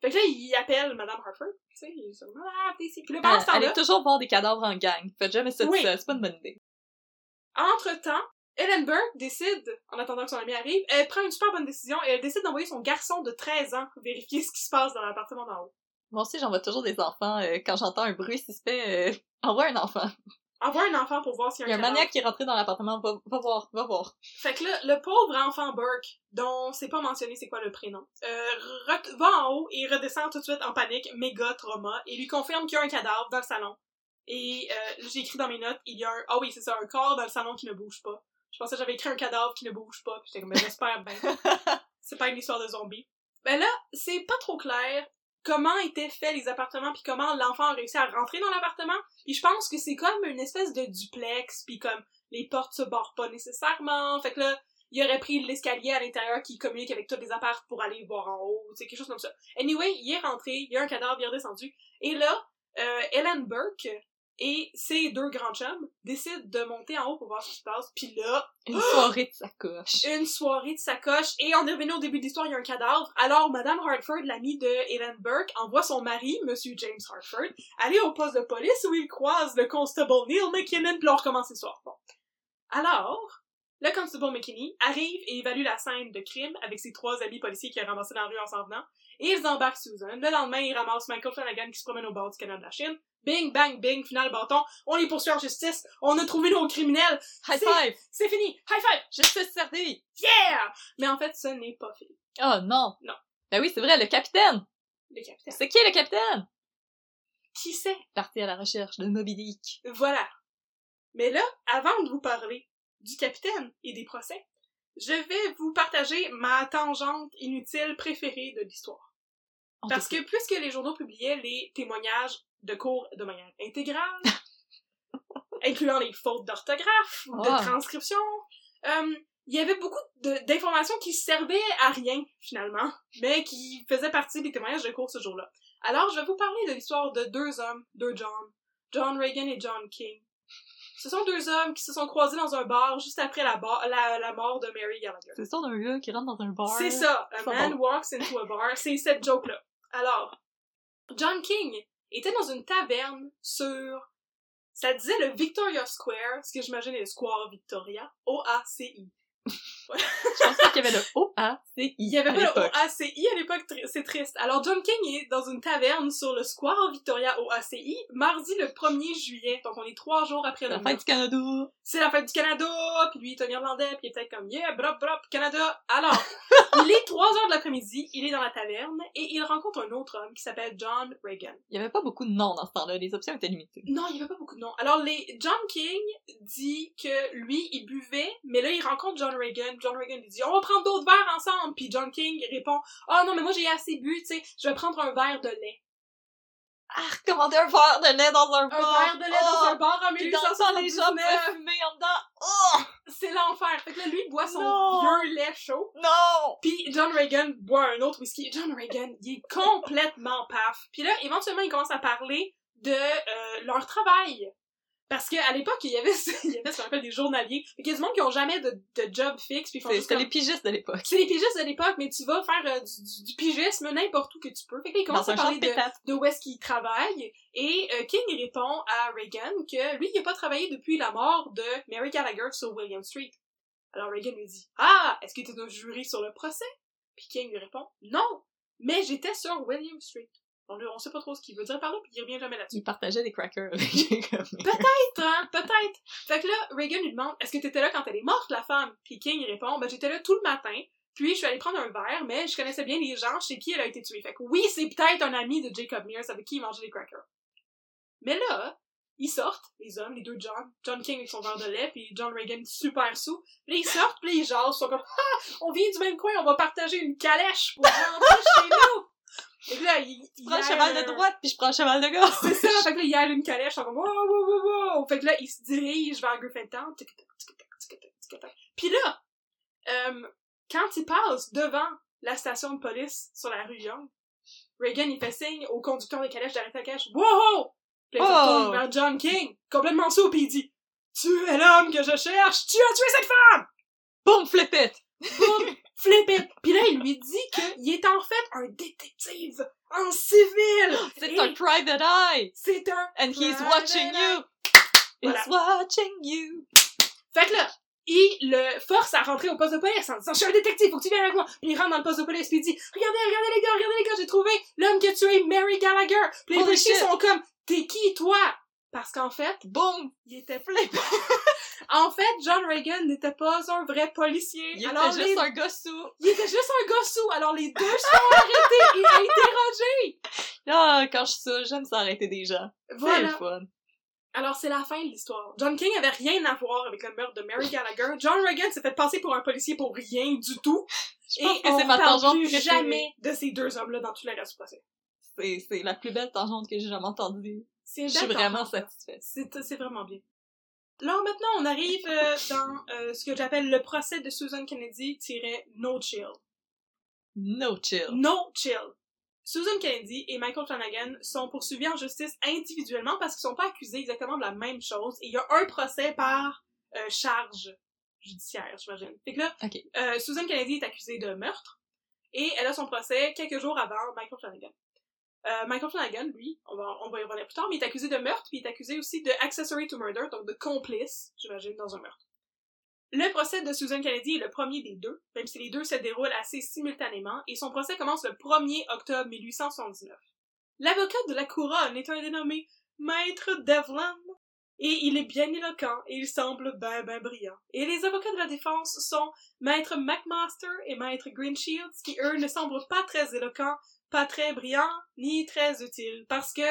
Fait que là, il appelle Madame Hartford, tu sais, il est ah, t'es ici. Puis là, pendant ce temps-là, toujours voir des cadavres en gang. Faites jamais ça Oui. c'est pas une bonne idée. entre-temps, Ellen Burke décide, en attendant que son ami arrive, elle prend une super bonne décision et elle décide d'envoyer son garçon de 13 ans vérifier ce qui se passe dans l'appartement d'en haut. Moi aussi, j'envoie toujours des enfants. euh, quand j'entends un bruit suspect, euh, envoie un enfant. Envoie un enfant pour voir s'il y Il y a a un un maniaque qui est rentré dans l'appartement. Va, va voir, va voir. Fait que là, le pauvre enfant Burke, dont c'est pas mentionné c'est quoi le prénom, euh, va en haut et redescend tout de suite en panique, méga trauma, et lui confirme qu'il y a un cadavre dans le salon. Et euh, j'ai écrit dans mes notes, il y a un... Ah oui, c'est ça, un corps dans le salon qui ne bouge pas. Je pensais que j'avais écrit un cadavre qui ne bouge pas, puis j'étais comme, ben, j'espère bien. c'est pas une histoire de zombie. Ben là, c'est pas trop clair comment étaient faits les appartements puis comment l'enfant a réussi à rentrer dans l'appartement. Puis je pense que c'est comme une espèce de duplex puis comme les portes se barrent pas nécessairement. Fait que là, il aurait pris l'escalier à l'intérieur qui communique avec tous les apparts pour aller voir en haut, c'est quelque chose comme ça. Anyway, il est rentré, il y a un cadavre, il est. Et là, euh, Ellen Burke et ses deux grands chums décident de monter en haut pour voir ce qui se passe. Puis là, Une soirée de sacoche. une soirée de sacoche et on est revenu au début de l'histoire, il y a un cadavre. Alors Madame Hartford, l'amie de Ellen Burke, envoie son mari, Monsieur James Hartford, aller au poste de police où il croise le constable Neil McKinnon puis là, on recommence l'histoire. Bon. Alors, le constable McKinney arrive et évalue la scène de crime avec ses trois amis policiers qu'il a ramassés dans la rue en s'en venant et ils embarquent Susan. Le lendemain, ils ramassent Michael Flanagan qui se promène au bord du canal de la Chine. Bing, bang, bing, final bâton. On les poursuit en justice. On a trouvé nos criminels. High five! C'est fini. High five. Justice servie! Yeah! Mais en fait, ce n'est pas fait. Oh non! Non. Ben oui, c'est vrai, le capitaine! Le capitaine. C'est qui le capitaine? Qui sait? Parti à la recherche de Moby Dick. Voilà. Mais là, avant de vous parler du capitaine et des procès, je vais vous partager ma tangente inutile préférée de l'histoire. Parce que t'écoute. puisque les journaux publiaient les témoignages de cours de manière intégrale, incluant les fautes d'orthographe, de Ah. transcription, euh, il y avait beaucoup d'informations qui servaient à rien, finalement, mais qui faisaient partie des témoignages de cours ce jour-là. Alors, je vais vous parler de l'histoire de deux hommes, deux John, John Reagan et John King. Ce sont deux hommes qui se sont croisés dans un bar juste après la, bar- la, la mort de Mary Gallagher. C'est ça d'un gars qui rentre dans un bar. C'est ça, a man walks into a bar, c'est cette joke-là. Alors, John King était dans une taverne sur, ça disait le Victoria Square, ce que j'imagine est le Square Victoria, O-A-C-I. Je pense pas qu'il y avait le O-A-C-I. Il y avait pas le. OACI à l'époque, c'est triste. Alors John King est dans une taverne sur le Square Victoria OACI, mardi le 1er juillet, donc on est trois jours après le La fête du Canada. c'est la fête du Canada, puis lui il est un Irlandais, puis il est peut-être comme yeah, brop brop, Canada. Alors, il est 3 heures de l'après-midi, il est dans la taverne, et il rencontre un autre homme qui s'appelle John Reagan. Il y avait pas beaucoup de noms dans ce temps-là. Les options étaient limitées. Non, il y avait pas beaucoup de noms. Alors, les, John King dit que lui, il buvait, mais là, il rencontre John Reagan. John Reagan lui dit, on va prendre d'autres verres ensemble. Puis John King répond, oh non, mais moi, j'ai assez bu, tu sais, je vais prendre un verre de lait. Ah, recommander un verre de lait dans un Un bar! verre de lait dans un bar en Puis dans le temps, les gens 1879. fumer en dedans. Oh! C'est l'enfer. Fait que là, lui, il boit son Non. vieux lait chaud. Non! Puis John Reagan boit un autre whisky. John Reagan, il est complètement paf. Puis là, éventuellement, il commence à parler de euh, leur travail. Parce qu'à l'époque, il y avait, il y avait ce qu'on appelle des journaliers. Qu'il y a du monde qui ont jamais de, de job fixe. Puis ils C'était comme- les pigistes de l'époque. C'est les pigistes de l'époque, mais tu vas faire euh, du, du, pigisme n'importe où que tu peux. Fait que là, il commence Dans à parler de où est-ce qu'il travaille. Et euh, King répond à Reagan que lui, il n'a pas travaillé depuis la mort de Mary Gallagher sur William Street. Alors Reagan lui dit Ah, est-ce que tu es un jury sur le procès Puis King lui répond Non, mais j'étais sur William Street. On, on sait pas trop ce qu'il veut dire par là, puis il revient jamais là-dessus. Ils partageaient des crackers avec Jacob. Peut-être, hein, peut-être. Fait que là, Reagan lui demande Est-ce que t'étais là quand elle est morte, la femme? Puis King il répond Ben j'étais là tout le matin. Puis je suis allée prendre un verre, mais je connaissais bien les gens chez qui elle a été tuée. Fait que oui, c'est peut-être un ami de Jacob Mears avec qui il mangeait des crackers. Mais là, ils sortent, les hommes, les deux John, John King avec son verre de lait, puis John Reagan super sous. Puis là, ils sortent, puis ils jasent, ils sont comme Ah, on vient du même coin, on va partager une calèche pour rentrer chez nous. Donc là, il, il prend le cheval de droite, puis je prends le cheval de gauche. C'est ça, fait que là, il y a une calèche, en comme wow, wow, wow, wow. Fait que là, il se dirige vers Griffintown, tic tac tic tac tic tac tic tac. Puis là, euh, quand il passe devant la station de police sur la rue Young, Reagan, il fait signe au conducteur de calèche d'arrêter la calèche. Wow! Puis là, il oh! vers John King, complètement sourd, puis il dit « Tu es l'homme que je cherche! Tu as tué cette femme! » Boum, flippette! Boum, flip it! Puis là, il lui dit qu'il est en fait un détective en civil! C'est Et un private eye! C'est un And he's watching you! Voilà. He's watching you! Fait que là, il le force à rentrer au poste de police en disant « Je suis un détective, faut que tu viennes avec moi! » Puis il rentre dans le poste de police, puis il dit « Regardez, regardez les gars, regardez les gars, j'ai trouvé l'homme qui a tué Mary Gallagher! » Puis les policiers sont comme « T'es qui, toi? » Parce qu'en fait, Boum! il était flippant. en fait, John Reagan n'était pas un vrai policier. Il alors était juste un gars sous. il était juste un gars sous. Alors les deux sont arrêtés et interrogés. Ah, quand je suis ça, j'aime ça arrêter des gens. C'est le Voilà. fun. Alors c'est la fin de l'histoire. John King avait rien à voir avec le meurtre de Mary Gallagher. John Reagan s'est fait passer pour un policier pour rien du tout. Je Et que on ma parle plus jamais de ces deux hommes-là dans tout le reste du procès. C'est la plus belle tangente que j'ai jamais entendue. Je suis vraiment satisfaite. C'est, vraiment bien. Alors maintenant, on arrive euh, dans euh, ce que j'appelle le procès de Susan Kennedy-No Chill. No chill. No chill. Susan Kennedy et Michael Flanagan sont poursuivis en justice individuellement parce qu'ils sont pas accusés exactement de la même chose et il y a un procès par euh, charge judiciaire, j'imagine. Fait que là, Susan Kennedy est accusée de meurtre et elle a son procès quelques jours avant Michael Flanagan. Euh, Michael Flanagan, lui, on va, on va y revenir plus tard, mais il est accusé de meurtre, puis il est accusé aussi de accessory to murder, donc de complice, j'imagine, dans un meurtre. Le procès de Susan Kennedy est le premier des deux, même si les deux se déroulent assez simultanément, et son procès commence le 1er octobre 1879. L'avocat de la couronne est un dénommé Maître Devlin, et il est bien éloquent, et il semble ben ben brillant. Et les avocats de la défense sont Maître McMaster et Maître Greenshields, qui eux ne semblent pas très éloquents, pas très brillants, ni très utiles, parce que,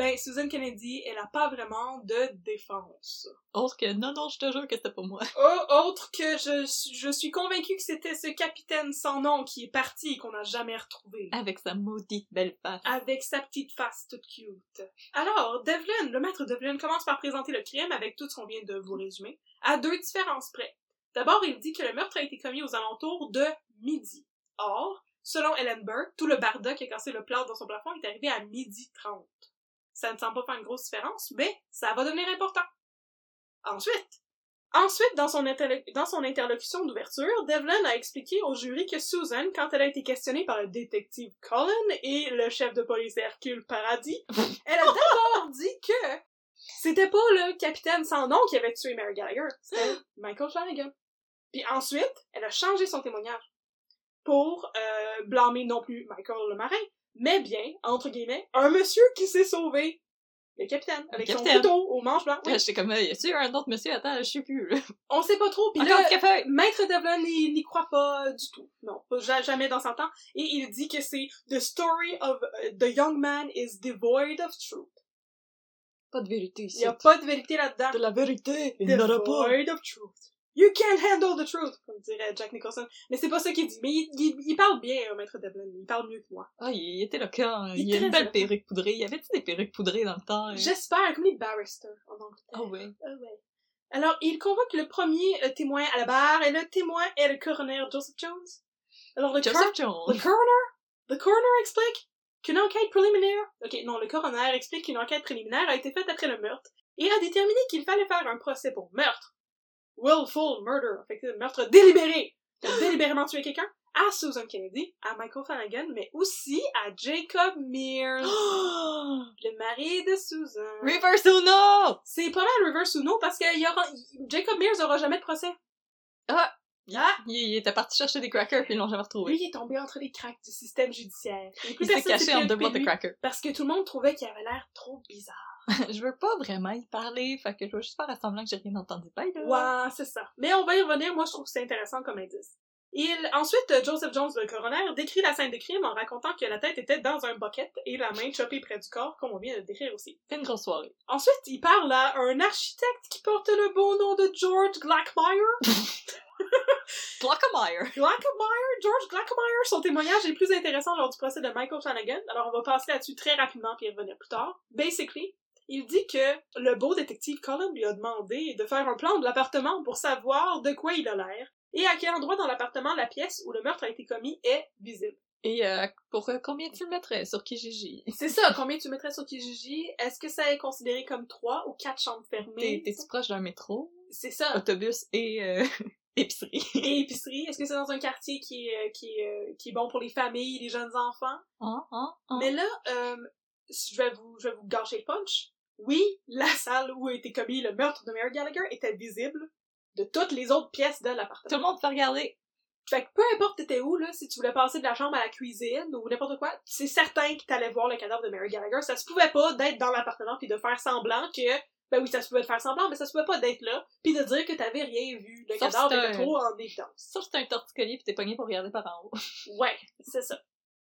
ben, Susan Kennedy, elle a pas vraiment de défense. Autre que, non, non, je te jure que c'était pas moi. Oh, autre que je, suis- je suis convaincue que c'était ce capitaine sans nom qui est parti et qu'on n'a jamais retrouvé. Avec sa maudite belle face. Avec sa petite face toute cute. Alors, Devlin, le maître Devlin commence par présenter le crime avec tout ce qu'on vient de vous résumer, à deux différences près. D'abord, il dit que le meurtre a été commis aux alentours de midi. Or, selon Ellen Burke, tout le barda qui a cassé le plâtre dans son plafond est arrivé à midi 30. Ça ne semble pas faire une grosse différence, mais ça va devenir important. Ensuite, ensuite dans son, dans son interlocution d'ouverture, Devlin a expliqué au jury que Susan, quand elle a été questionnée par le détective Colin et le chef de police Hercule Paradis, elle a d'abord dit que c'était pas le capitaine sans nom qui avait tué Mary Gallagher, c'était Michael Flanagan. Puis ensuite, elle a changé son témoignage pour euh, blâmer non plus Michael le marin, mais bien, entre guillemets, un monsieur qui s'est sauvé. Le capitaine, avec capitaine. son couteau au manche blanc. Oui, Là, J'étais comme, y a-tu un autre monsieur? Attends, je sais plus, là. on sait pas trop. Puis Encore là, café! Maître Devlin n'y n'y croit pas du tout. Non, pas- jamais dans son temps. Et il dit que c'est The story of uh, the young man is devoid of truth. Pas de vérité Il ici. n'y a pas de vérité là-dedans. De la vérité! Il n'en a pas! Devoid of truth. You can't handle the truth, comme dirait Jack Nicholson. Mais c'est pas ça qu'il dit. Mais il, il- il parle bien, euh, Maître Devlin. Il parle mieux que moi. Ah, il était éloquent. Il est Il, a une belle perruque poudrée. Y avait-tu des perruques poudrées dans le temps? hein? J'espère, comme les barristers en Angleterre. Ah ouais. Ah ouais. Alors, il convoque le premier euh, témoin à la barre, et le témoin est le coroner Joseph Jones. Alors, le, Joseph le Jones. coroner, le coroner explique qu'une enquête préliminaire, ok, non, le coroner explique qu'une enquête préliminaire a été faite après le meurtre, et a déterminé qu'il fallait faire un procès pour meurtre. Willful murder, fait que meurtre délibéré, délibérément tuer quelqu'un, à Susan Kennedy, à Michael Flanagan, mais aussi à Jacob Mears, le mari de Susan. Reverse Uno! C'est pas mal reverse ou non parce que y aura, Jacob Mears aura jamais de procès. Ah! Ah! Il, il était parti chercher des crackers puis ils l'ont jamais retrouvé. Lui, il est tombé entre les cracks du système judiciaire. Il s'est caché entre deux boîtes de crackers. parce que tout le monde trouvait qu'il avait l'air trop bizarre. je veux pas vraiment y parler, fait que je vais juste faire semblant que j'ai rien entendu. Bye, là. Ouais, c'est ça. Mais on va y revenir, moi je trouve que c'est intéressant comme indice. Il, ensuite, Joseph Jones, le coroner, décrit la scène de crime en racontant que la tête était dans un bucket et la main chopée près du corps, comme on vient de décrire aussi. C'est une grosse soirée. Ensuite, il parle à un architecte qui porte le beau nom de George Glackmeyer. Glockemeyer! Glockemeyer, George Glockemeyer, son témoignage est plus intéressant lors du procès de Michael Flanagan. Alors, on va passer là-dessus très rapidement puis y revenir plus tard. Basically, il dit que le beau détective Colin lui a demandé de faire un plan de l'appartement pour savoir de quoi il a l'air et à quel endroit dans l'appartement la pièce où le meurtre a été commis est visible. Et euh, pour euh, combien tu le mettrais sur Kijiji? C'est ça, combien tu mettrais sur Kijiji? Est-ce que ça est considéré comme trois ou quatre chambres T'es- fermées? T'es-tu proche d'un métro, C'est ça. autobus et euh, épicerie? Et épicerie. Est-ce que c'est dans un quartier qui est, qui, est, qui est bon pour les familles, les jeunes enfants? Hein, hein, hein? Mais là, je vais vous, je vais vous gâcher le punch. Oui, la salle où a été commis le meurtre de Mary Gallagher était visible de toutes les autres pièces de l'appartement. Tout le monde peut regarder. Fait que peu importe t'étais où, là, si tu voulais passer de la chambre à la cuisine ou n'importe quoi, c'est certain que t'allais voir le cadavre de Mary Gallagher. Ça se pouvait pas d'être dans l'appartement puis de faire semblant que, ben oui, ça se pouvait de faire semblant, mais ça se pouvait pas d'être là puis de dire que t'avais rien vu. Le Sauf cadavre si était t'as- trop en évidence. Sauf que c'est un torticolis pis t'es pogné pour regarder par en haut. Ouais, c'est ça.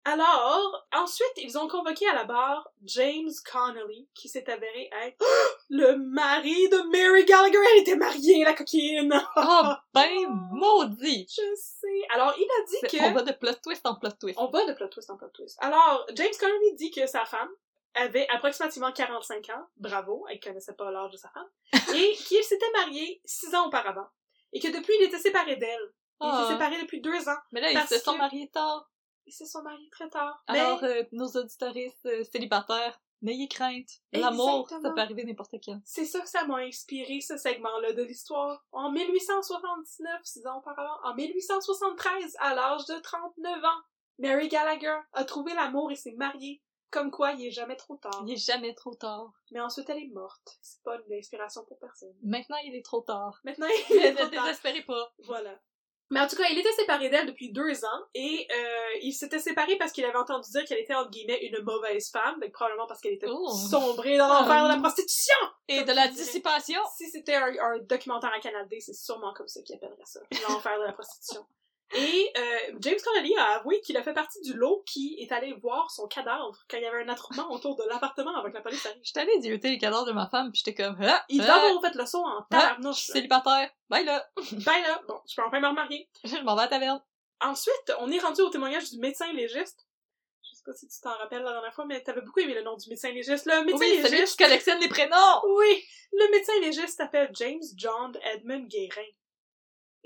Alors, ensuite, ils ont convoqué à la barre James Connolly, qui s'est avéré être le mari de Mary Gallagher. Elle était mariée, la coquine! Oh, ben maudit! Je sais. Alors, il a dit que... On va de plot twist en plot twist. On va de plot twist en plot twist. Alors, James Connolly dit que sa femme avait approximativement 45 ans. Bravo, elle connaissait pas l'âge de sa femme. et qu'il s'était marié six ans auparavant. Et que depuis, il était séparé d'elle. Il était séparé depuis deux ans. Mais là, ils se sont mariés tard. Ils se sont mariés très tard. Alors, Mais euh, nos auditoristes euh, célibataires, n'ayez crainte. L'amour, ça peut arriver n'importe quand. c'est ça que ça m'a inspiré, ce segment-là de l'histoire. En 1879, six ans auparavant, en 1873, à l'âge de 39 ans, Mary Gallagher a trouvé l'amour et s'est mariée. Comme quoi, il est jamais trop tard. Il est jamais trop tard. Mais ensuite, elle est morte. C'est pas une inspiration pour personne. Maintenant, il est trop tard. Maintenant, il est ne trop tard. désespérez pas. Voilà. Mais en tout cas, il était séparé d'elle depuis deux ans et euh, il s'était séparé parce qu'il avait entendu dire qu'elle était entre guillemets une mauvaise femme, donc probablement parce qu'elle était Oh. sombrée dans l'enfer de la Oh. prostitution. Et de la dissipation. Si c'était un, un documentaire à Canal D, c'est sûrement comme ça qu'il appellerait ça, l'enfer de la prostitution. Et euh, James Connolly a avoué qu'il a fait partie du lot qui est allé voir son cadavre quand il y avait un attroupement autour de l'appartement avant que la police arrive. J'étais allée dieuter les cadavres de ma femme, puis j'étais comme, ah, Il ah, doit avoir fait le saut en ah, je tabarnouche. suis célibataire. Bye là. Ben là, bon, je peux enfin me remarier. Je m'en vais à la taverne. Ensuite, on est rendu au témoignage du médecin légiste. Je sais pas si tu t'en rappelles la dernière fois, mais t'avais beaucoup aimé le nom du médecin légiste. Le médecin Oui, celui légiste. qui collectionne les prénoms. Oui, le médecin légiste s'appelle James John Edmund Guérin.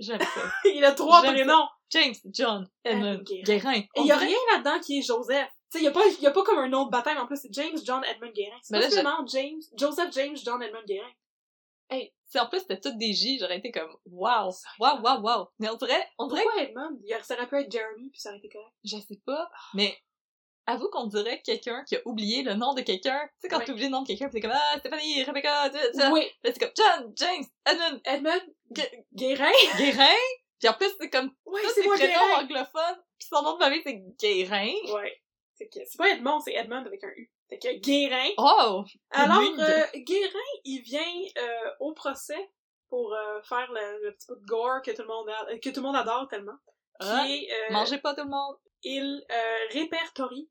J'aime ça. Il a trois prénoms. James, John, Edmund, Guérin. Et il y a rien là-dedans qui est Joseph. Tu sais, il y a a pas comme un nom de baptême en plus, c'est James John Edmund Guérin. C'est Mais pas seulement James, Joseph James John Edmund Guérin. Hey, si en plus c'était toutes des J, j'aurais été comme, wow, wow, wow, wow. Mais on dirait, on dirait, Pourquoi Edmund? Ça aurait pu être Jeremy, puis ça aurait été correct. je sais pas, mais avoue qu'on dirait quelqu'un qui a oublié le nom de quelqu'un. Tu sais, quand Ouais. tu oublies le nom de quelqu'un, t'es comme, ah, Stéphanie, Rebecca, tu sais. Oui, c'est comme, John, James, Edmund, Edmund Gu- Guérin? Guérin? Pis en plus, c'est comme, Oui, c'est ces moi prénoms Guérin! anglophones, pis son nom de famille, c'est Guérin. Ouais. C'est que- c'est pas Edmond, c'est Edmund avec un U. Fait que Guérin. Oh! Alors, euh, Guérin, il vient euh, au procès pour euh, faire le, le petit peu de gore que tout le monde a- que tout le monde adore tellement. Qui Ah, est, euh, Mangez pas tout le monde. Il euh, répertorie.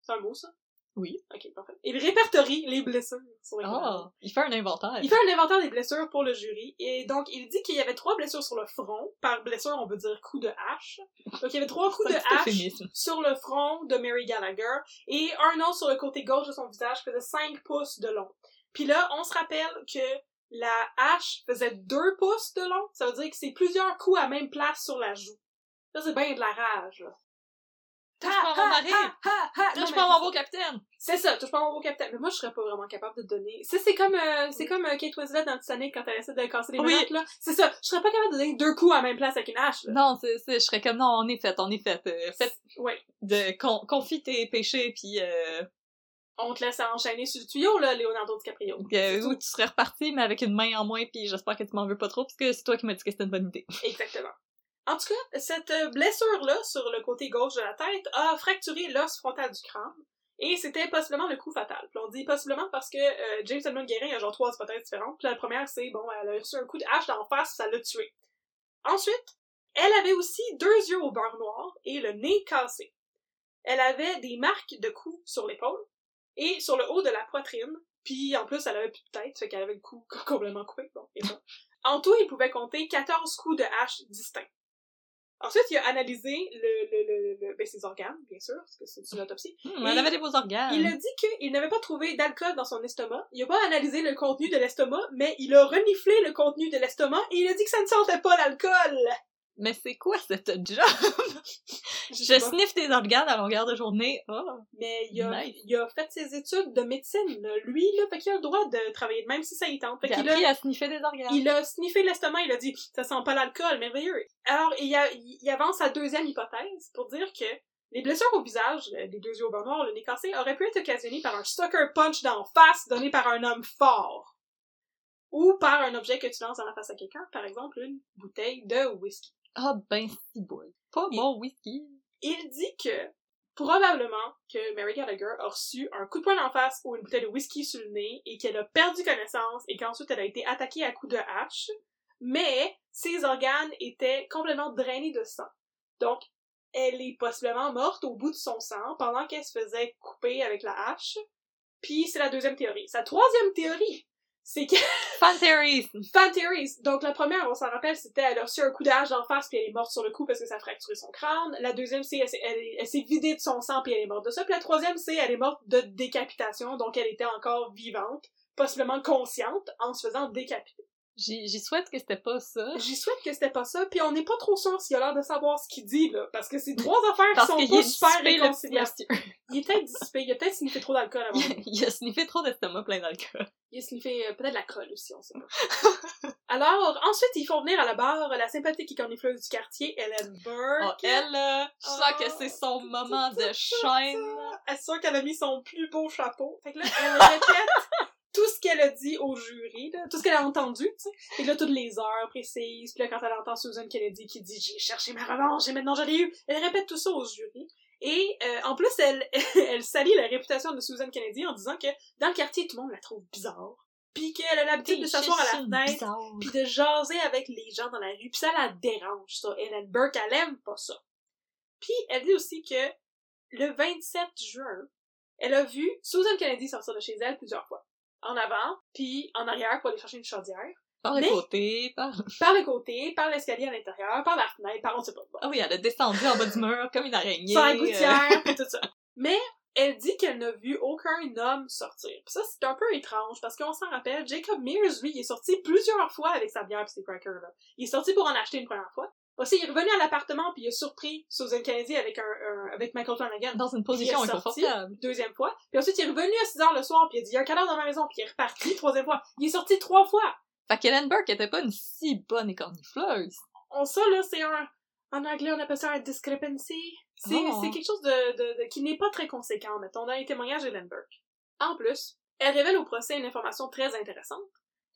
C'est un mot, ça? Oui. Ok, parfait. Il répertorie les blessures sur les Oh! Il fait un inventaire. Il fait un inventaire des blessures pour le jury, et donc il dit qu'il y avait trois blessures sur le front. Par blessure, on veut dire coup de hache. Donc il y avait trois coups de hache sur le front de Mary Gallagher, et un autre sur le côté gauche de son visage faisait 5 pouces de long. Puis là, on se rappelle que la hache faisait 2 pouces de long, ça veut dire que c'est plusieurs coups à même place sur la joue. Ça, c'est bien de la rage, là. Touche pas à mon mari! Touche pas à mon beau capitaine! c'est ça, touche pas à mon beau capitaine. Mais moi, je serais pas vraiment capable de te donner. Ça, c'est comme, euh, c'est comme euh, Kate Winslet dans Titanic quand elle essaie de casser les Oui. menottes, là. C'est ça. Je serais pas capable de donner deux coups à la même place avec une hache, là. Non, c'est, c'est, je serais comme, non, on est fait, on est fait. Euh, faites Ouais. de, con, confie tes péchés, pis euh, On te laisse enchaîner sur le tuyau, là, Leonardo DiCaprio. euh, tout. tu serais reparti, mais avec une main en moins, puis j'espère que tu m'en veux pas trop, parce que c'est toi qui m'as dit que c'était une bonne idée. Exactement. En tout cas, cette blessure-là, sur le côté gauche de la tête, a fracturé l'os frontal du crâne. Et c'était possiblement le coup fatal. Puis on dit possiblement parce que euh, James Edmund Guérin a genre trois hypothèses différentes. Puis la première, c'est, bon, elle a reçu un coup de hache d'en face, ça l'a tué. Ensuite, elle avait aussi deux yeux au beurre noir et le nez cassé. Elle avait des marques de coups sur l'épaule et sur le haut de la poitrine. Puis en plus, elle avait plus de tête, fait qu'elle avait le cou complètement coupé. Bon, et. En tout, il pouvait compter 14 coups de hache distincts. Ensuite, il a analysé le, le, le, le- ben, ses organes, bien sûr, parce que c'est une autopsie. Et elle avait des beaux organes. Il a dit qu'il n'avait pas trouvé d'alcool dans son estomac. Il a pas analysé le contenu de l'estomac, mais il a reniflé le contenu de l'estomac et il a dit que ça ne sentait pas l'alcool. Mais c'est quoi cette job? Je sniffe tes organes à longueur de journée. Oh. Mais il a, Nice. il a fait ses études de médecine, là. lui, là, fait qu'il a le droit de travailler même si ça y tente. Fait appris a, à sniffer des organes. il a sniffé l'estomac, il a dit ça sent pas l'alcool, merveilleux. Alors il, a, il avance sa deuxième hypothèse pour dire que les blessures au visage, le- les deux yeux au noir, le nez cassé, auraient pu être occasionnées par un sucker punch d'en face donné par un homme fort. ou par un objet que tu lances dans la face à quelqu'un, par exemple une bouteille de whisky. Ah ben si boy. Pas mon whisky. Il dit que probablement que Mary Gallagher a reçu un coup de poing en face ou une bouteille de whisky sur le nez et qu'elle a perdu connaissance et qu'ensuite elle a été attaquée à coups de hache, mais ses organes étaient complètement drainés de sang. Donc, elle est possiblement morte au bout de son sang pendant qu'elle se faisait couper avec la hache. Puis c'est la deuxième théorie. Sa troisième théorie, c'est que Fan theories! Fan theories. Donc, la première, on s'en rappelle, c'était elle a reçu un coup d'âge d'en face puis elle est morte sur le coup parce que ça a fracturé son crâne. La deuxième, c'est elle, elle s'est vidée de son sang puis elle est morte de ça. Puis la troisième, c'est elle est morte de décapitation, donc elle était encore vivante, possiblement consciente, en se faisant décapiter. J'y souhaite que c'était pas ça. J'y souhaite que c'était pas ça, puis on n'est pas trop sûr s'il a l'air de savoir ce qu'il dit, là, parce que c'est trois affaires qui Parce sont qu'il pas super réconciliables. Il est peut-être dissipé, il a peut-être sniffé trop d'alcool avant. Il a sniffé trop d'estomac plein d'alcool. Il a sniffé euh, peut-être la colle aussi, on sait pas. Alors, ensuite, ils font venir à la barre la sympathique et cornifleuse du quartier, Ellen Burke. Oh, elle, là, je sens que Oh, c'est son moment de shine. Elle est sûre qu'elle a mis son plus beau chapeau. Fait que là, elle répète tout ce qu'elle a dit au jury, là, tout ce qu'elle a entendu, tu sais. Et là, toutes les heures précises. Puis là, quand elle entend Susan Kennedy qui dit « J'ai cherché ma revanche et maintenant je l'ai eu », elle répète tout ça au jury. Et euh, en plus, elle, elle salit la réputation de Susan Kennedy en disant que dans le quartier, tout le monde la trouve bizarre. Puis qu'elle a l'habitude de s'asseoir à la fenêtre puis de jaser avec les gens dans la rue, puis ça la dérange, ça. Ellen Burke, elle aime pas ça. Puis elle dit aussi que le 27 juin, elle a vu Susan Kennedy sortir de chez elle plusieurs fois. En avant, puis en arrière pour aller chercher une chaudière. Par le Mais- côté, par... Par le côté, par l'escalier à l'intérieur, par la fenêtre, par on sait pas. Bon. Ah oui, elle a descendu en bas du mur comme une araignée. Sur la euh, gouttière, puis tout ça. Mais elle dit qu'elle n'a vu aucun homme sortir. Puis ça, c'est un peu étrange, parce qu'on s'en rappelle, Jacob Mears, lui, il est sorti plusieurs fois avec sa bière pis ses crackers, là. Il est sorti pour en acheter une première fois. Aussi, il est revenu à l'appartement puis il a surpris Susan Kennedy avec un, un- avec Michael Flanagan. dans une position inconfortable. Deuxième fois. Puis ensuite, il est revenu à 6 heures le soir puis il a dit, il y a un cadavre dans ma maison puis il est reparti. Troisième fois. Il est sorti trois fois. Fait qu'Ellen Burke était pas une si bonne écornifleuse. On, ça, là, c'est un, en anglais, on appelle ça un discrepancy. C'est, Oh. c'est quelque chose de, de- de- qui n'est pas très conséquent, mettons, dans les témoignages d'Ellen Burke. En plus, elle révèle au procès une information très intéressante.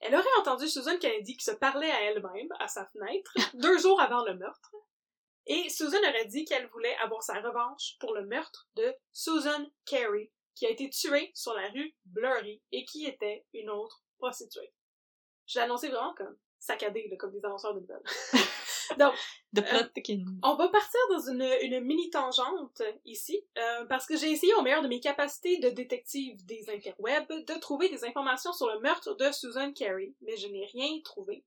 Elle aurait entendu Susan Kennedy qui se parlait à elle-même, à sa fenêtre, deux jours avant le meurtre. Et Susan aurait dit qu'elle voulait avoir sa revanche pour le meurtre de Susan Carey, qui a été tuée sur la rue Blurry et qui était une autre prostituée. Je l'ai annoncé vraiment comme saccadé, là, comme des annonceurs de nouvelles. Donc, Euh, on va partir dans une, une mini tangente ici, euh, parce que j'ai essayé au meilleur de mes capacités de détective des interwebs de trouver des informations sur le meurtre de Susan Carey, mais je n'ai rien trouvé.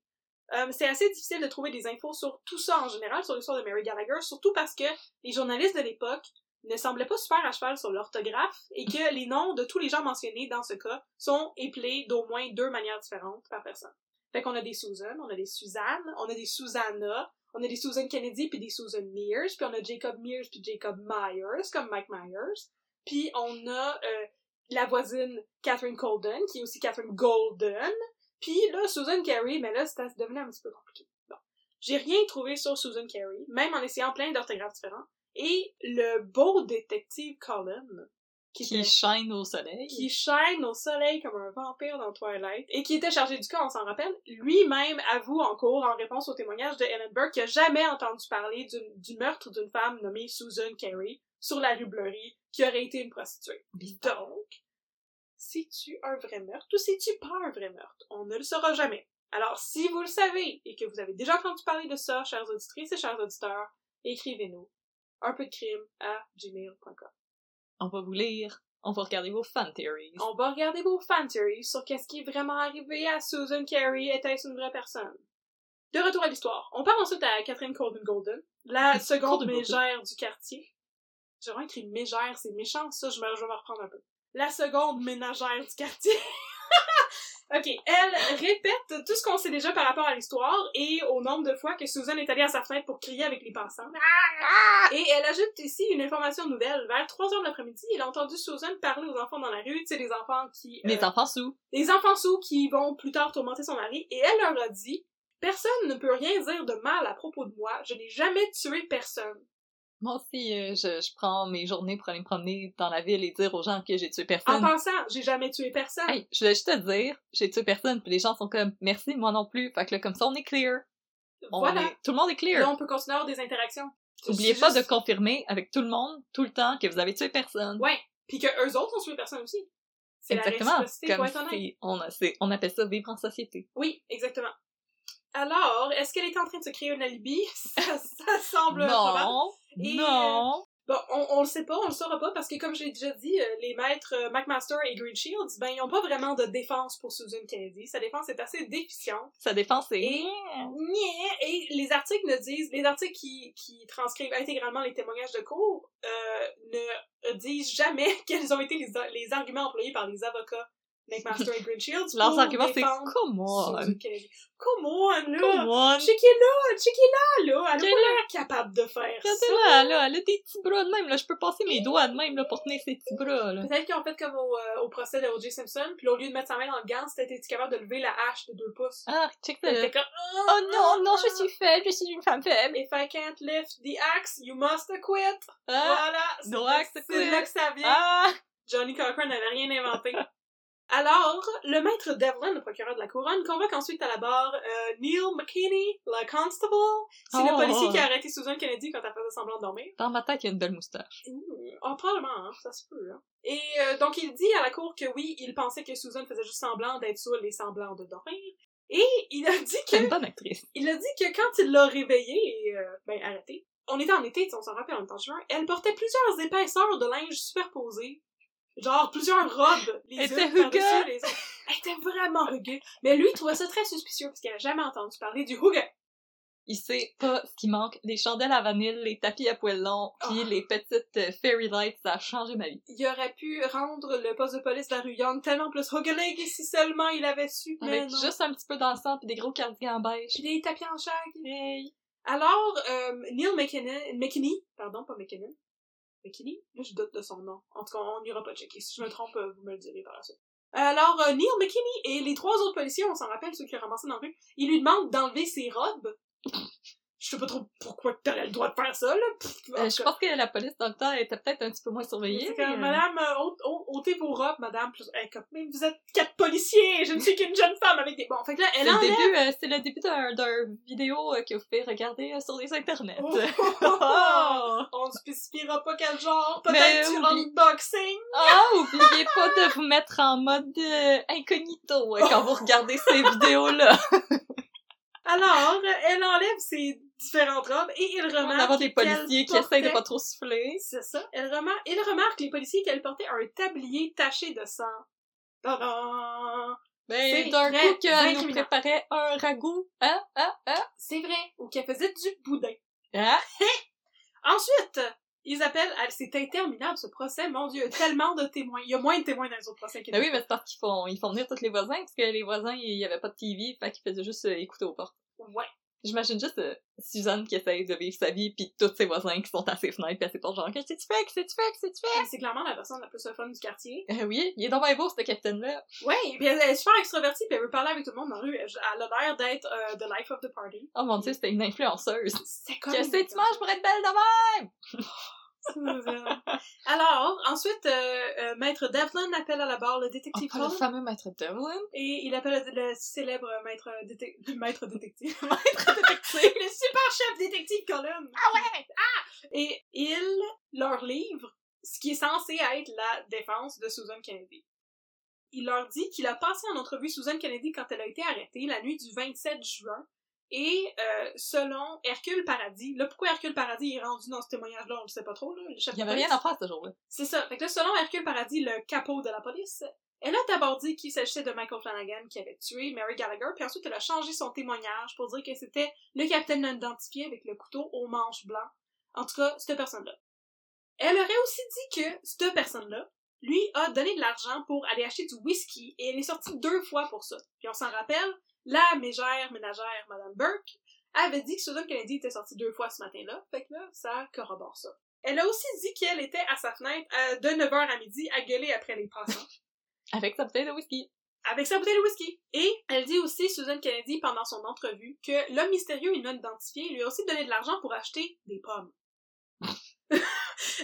Euh, c'est assez difficile de trouver des infos sur tout ça en général, sur l'histoire de Mary Gallagher, surtout parce que les journalistes de l'époque ne semblaient pas super à cheval sur l'orthographe et que les noms de tous les gens mentionnés dans ce cas sont épelés d'au moins deux manières différentes par personne. Fait qu'on a des Susan, on a des Suzanne, on a des Susanna, on a des Susan Kennedy puis des Susan Mears, puis on a Jacob Mears puis Jacob Myers, comme Mike Myers. Puis on a euh, la voisine Catherine Colden, qui est aussi Catherine Golden. Puis là, Susan Carey, mais là, c'est devenu un petit peu compliqué. Bon. J'ai rien trouvé sur Susan Carey, même en essayant plein d'orthographes différents. Et le beau détective Colin, qui, Qui était- shine au soleil. qui shine au soleil comme un vampire dans Twilight, et qui était chargé du cas, on s'en rappelle, lui-même avoue en cours, en réponse au témoignage de Ellen Burke, qu'il n'a jamais entendu parler du meurtre d'une femme nommée Susan Carey sur la rue Blurry, qui aurait été une prostituée. Donc, c'est-tu un vrai meurtre ou c'est-tu pas un vrai meurtre? On ne le saura jamais. Alors, si vous le savez et que vous avez déjà entendu parler de ça, chères auditrices et chers auditeurs, écrivez-nous un peu de crime à gmail.com. On va vous lire. On va regarder vos fan theories. On va regarder vos fan theories sur qu'est-ce qui est vraiment arrivé à Susan Carey. Était-ce une vraie personne? De retour à l'histoire. On part ensuite à Catherine Colden Golden, la seconde mégère du quartier. J'ai vraiment écrit mégère, c'est méchant, ça, je, me, je vais me reprendre un peu. La seconde ménagère du quartier. ok, elle répète tout ce qu'on sait déjà par rapport à l'histoire et au nombre de fois que Susan est allée à sa fenêtre pour crier avec les passants. Et elle ajoute ici une information nouvelle. Vers 3 heures de l'après-midi, elle a entendu Susan parler aux enfants dans la rue, tu sais, les enfants qui... euh, Les enfants sous. les enfants sous qui vont plus tard tourmenter son mari, et elle leur a dit Personne ne peut rien dire de mal à propos de moi, je n'ai jamais tué personne. Moi aussi, euh, je, je prends mes journées pour aller me promener dans la ville et dire aux gens que j'ai tué personne. En passant, j'ai jamais tué personne. Hey, je voulais juste te dire, j'ai tué personne, puis les gens sont comme, merci, moi non plus. Fait que là, comme ça, on est clear. On voilà. est- tout le monde est clear. Là, on peut continuer à avoir des interactions. N'oubliez pas juste- de confirmer avec tout le monde, tout le temps, que vous avez tué personne. Ouais. Puis que eux autres ont tué personne aussi. C'est la Exactement. faut Comme c'est- on, a- on appelle ça vivre en société. Oui, exactement. Alors, est-ce qu'elle est en train de se créer un alibi? Ça, ça semble probable. Non, Et, non. Bon, on, on le sait pas, on le saura pas, parce que comme j'ai déjà dit, euh, les maîtres euh, McMaster et Green Shields, ben, ils ont pas vraiment de défense pour Susan Kennedy. Sa défense est assez déficiente. Sa défense est... Et-! Et les articles ne disent, les articles qui, qui transcrivent intégralement les témoignages de cours, euh, ne disent jamais quels ont été les, les arguments employés par les avocats McMaster et Green Shields Leurs arguments, c'est come on. Come on, là! Come on. Check est là! Elle Check pas l'air capable de faire ça! Là, là, elle a des petits bras de même, là. Je peux passer mes doigts de même, là, pour tenir ses petits bras, là. Peut-être qu'ils ont fait comme au, euh, au procès de O.J. Simpson, puis là, au lieu de mettre sa main dans le gant, c'était capable de lever la hache de deux pouces? Ah, check ça. comme, Oh non, non, je suis faible, je suis une femme faible. If I can't lift the axe, you must quit! Ah, voilà! C'est no axe C'est quit. là que ça vient. ah. Johnny Cochran n'avait rien inventé. Alors, le maître Devlin, le procureur de la couronne, convoque ensuite à la barre euh, Neil McKinney, le constable. C'est le Oh. policier qui a arrêté Susan Kennedy quand elle faisait semblant de dormir. Dans ma tête, il y a une belle moustache. Mmh. Ah, probablement, hein, ça se peut. Hein. Et euh, donc, il dit à la cour que oui, il pensait que Susan faisait juste semblant d'être saoule et semblant de dormir. Et il a dit C'est une que bonne actrice. il a dit que quand il l'a réveillée et, euh, ben, arrêtée, on était en été, on s'en rappelle, on était en juin, elle portait plusieurs épaisseurs de linge superposées. Genre plusieurs robes, les Elle unes était par-dessus les autres. Elle était vraiment rugueux. Mais lui, il trouvait ça très suspicieux parce qu'il avait jamais entendu parler du houga. Il sait pas ce qui manque. Les chandelles à vanille, les tapis à poils longs, puis Oh. les petites euh, fairy lights, ça a changé ma vie. Il aurait pu rendre le poste de police de la rue Young tellement plus huggalig si seulement il avait su, mais Avec juste un petit peu d'encens puis des gros cardigans beige. Puis des tapis en shag. Hey. Alors, euh, Neil McKinnon, McKinney, pardon, pas McKinnon, McKinney, là je doute de son nom. En tout cas, on n'ira pas checker. Si je me trompe, euh, vous me le direz par la suite. Alors, euh, Neil McKinney et les trois autres policiers, on s'en rappelle, ceux qui ont ramassé dans la rue, ils lui demandent d'enlever ses robes. Je sais pas trop pourquoi t'aurais le droit de faire ça, là. Pff, Euh, je pense que la police dans le temps était peut-être un petit peu moins surveillée. C'est comme, euh, madame, euh, ôte- ôte- ôtez vos robes, madame. Comme, mais vous êtes quatre policiers, je ne suis qu'une jeune femme avec des... Bon, fait que là, C'est elle le enlève... début, euh, c'est le début d'un, d'un vidéo euh, que vous pouvez regarder euh, sur les internets. Oh, Oh! On ne spécifiera pas quel genre, peut-être du oublie- unboxing. Ah, oubliez pas de vous mettre en mode euh, incognito euh, quand vous regardez ces vidéos-là. Alors, elle enlève ses différentes robes et il remarque avoir des policiers qui portait- essayent de pas trop souffler. C'est ça. Elle remarque, il remarque, les policiers, qu'elle portait un tablier taché de sang. Tadam! Ben, C'est d'un coup qu'elle nous préparait un ragoût. Hein? Hein? Hein? C'est vrai. Ou qu'elle faisait du boudin. Hein? Ensuite, ils appellent, c'est interminable ce procès, mon dieu, tellement de témoins. Il y a moins de témoins dans les autres procès qu'il Ben oui, mais c'est parce qu'ils font, ils font venir tous les voisins, parce que les voisins, il y avait pas de TV, fait qu'ils faisaient juste euh, écouter aux portes. Ouais. J'imagine juste euh, Suzanne qui essaye de vivre sa vie, puis tous ses voisins qui sont à ses fenêtres, pis à ses portes, genre, qu'est-ce que tu fais? Qu'est-ce que tu fais? Qu'est-ce que tu fais? C'est clairement la personne la plus fun du quartier. Euh, oui, il est dans ma beau, ce capitaine-là. Ouais, puis elle est super extravertie, puis elle veut parler avec tout le monde dans la rue. Elle a l'air d'être euh, the life of the party. Oh mon dieu, c'était une influenceuse. C'est comme... Qu'est-ce que tu manges pour être belle de même? Alors, ensuite, euh, euh, Maître Devlin appelle à la barre le détective le fameux maître Devlin. et il appelle le, le célèbre maître, détec- maître détective. maître détective. le super chef détective Colin. Ah ouais! Ah! Et il leur livre ce qui est censé être la défense de Susan Kennedy. Il leur dit qu'il a passé en entrevue Susan Kennedy quand elle a été arrêtée la nuit du 27 juin. Et euh, selon Hercule Paradis, là pourquoi Hercule Paradis est rendu dans ce témoignage-là, on le sait pas trop, là, le chef Il y de avait rien à faire ce jour-là. C'est ça. Fait que là, selon Hercule Paradis, le capot de la police, elle a d'abord dit qu'il s'agissait de Michael Flanagan qui avait tué Mary Gallagher, puis ensuite elle a changé son témoignage pour dire que c'était le capitaine non identifié avec le couteau au manche blanc. En tout cas, cette personne-là. Elle aurait aussi dit que cette personne-là lui a donné de l'argent pour aller acheter du whisky et elle est sortie deux fois pour ça. Puis on s'en rappelle, la mégère ménagère Madame Burke avait dit que Susan Kennedy était sortie deux fois ce matin-là, fait que là, ça corrobore ça. Elle a aussi dit qu'elle était à sa fenêtre euh, de 9h à midi à gueuler après les passants. Avec sa bouteille de whisky. avec sa bouteille de whisky. Et elle dit aussi, Susan Kennedy, pendant son entrevue, que l'homme mystérieux et non identifié lui a aussi donné de l'argent pour acheter des pommes.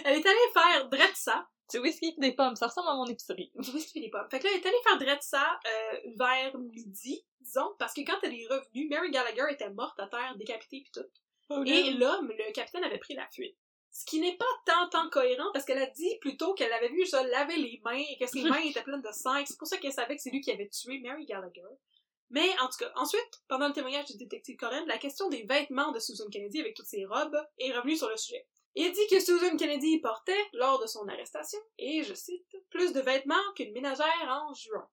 Elle est allée faire drette ça. Du whisky et des pommes, ça ressemble à mon épicerie. Du whisky et des pommes. Fait que là, elle est allée faire drette ça euh, vers midi, disons, parce que quand elle est revenue, Mary Gallagher était morte à terre, décapitée pis tout. Oh, Et l'homme, le capitaine, avait pris la fuite. Ce qui n'est pas tant tant cohérent parce qu'elle a dit plutôt qu'elle avait vu se laver les mains et que ses mains étaient pleines de sang. C'est pour ça qu'elle savait que c'est lui qui avait tué Mary Gallagher. Mais en tout cas, ensuite, pendant le témoignage du détective Colin, la question des vêtements de Susan Kennedy avec toutes ses robes est revenue sur le sujet. Il dit que Susan Kennedy portait, lors de son arrestation, et je cite, plus de vêtements qu'une ménagère en juin.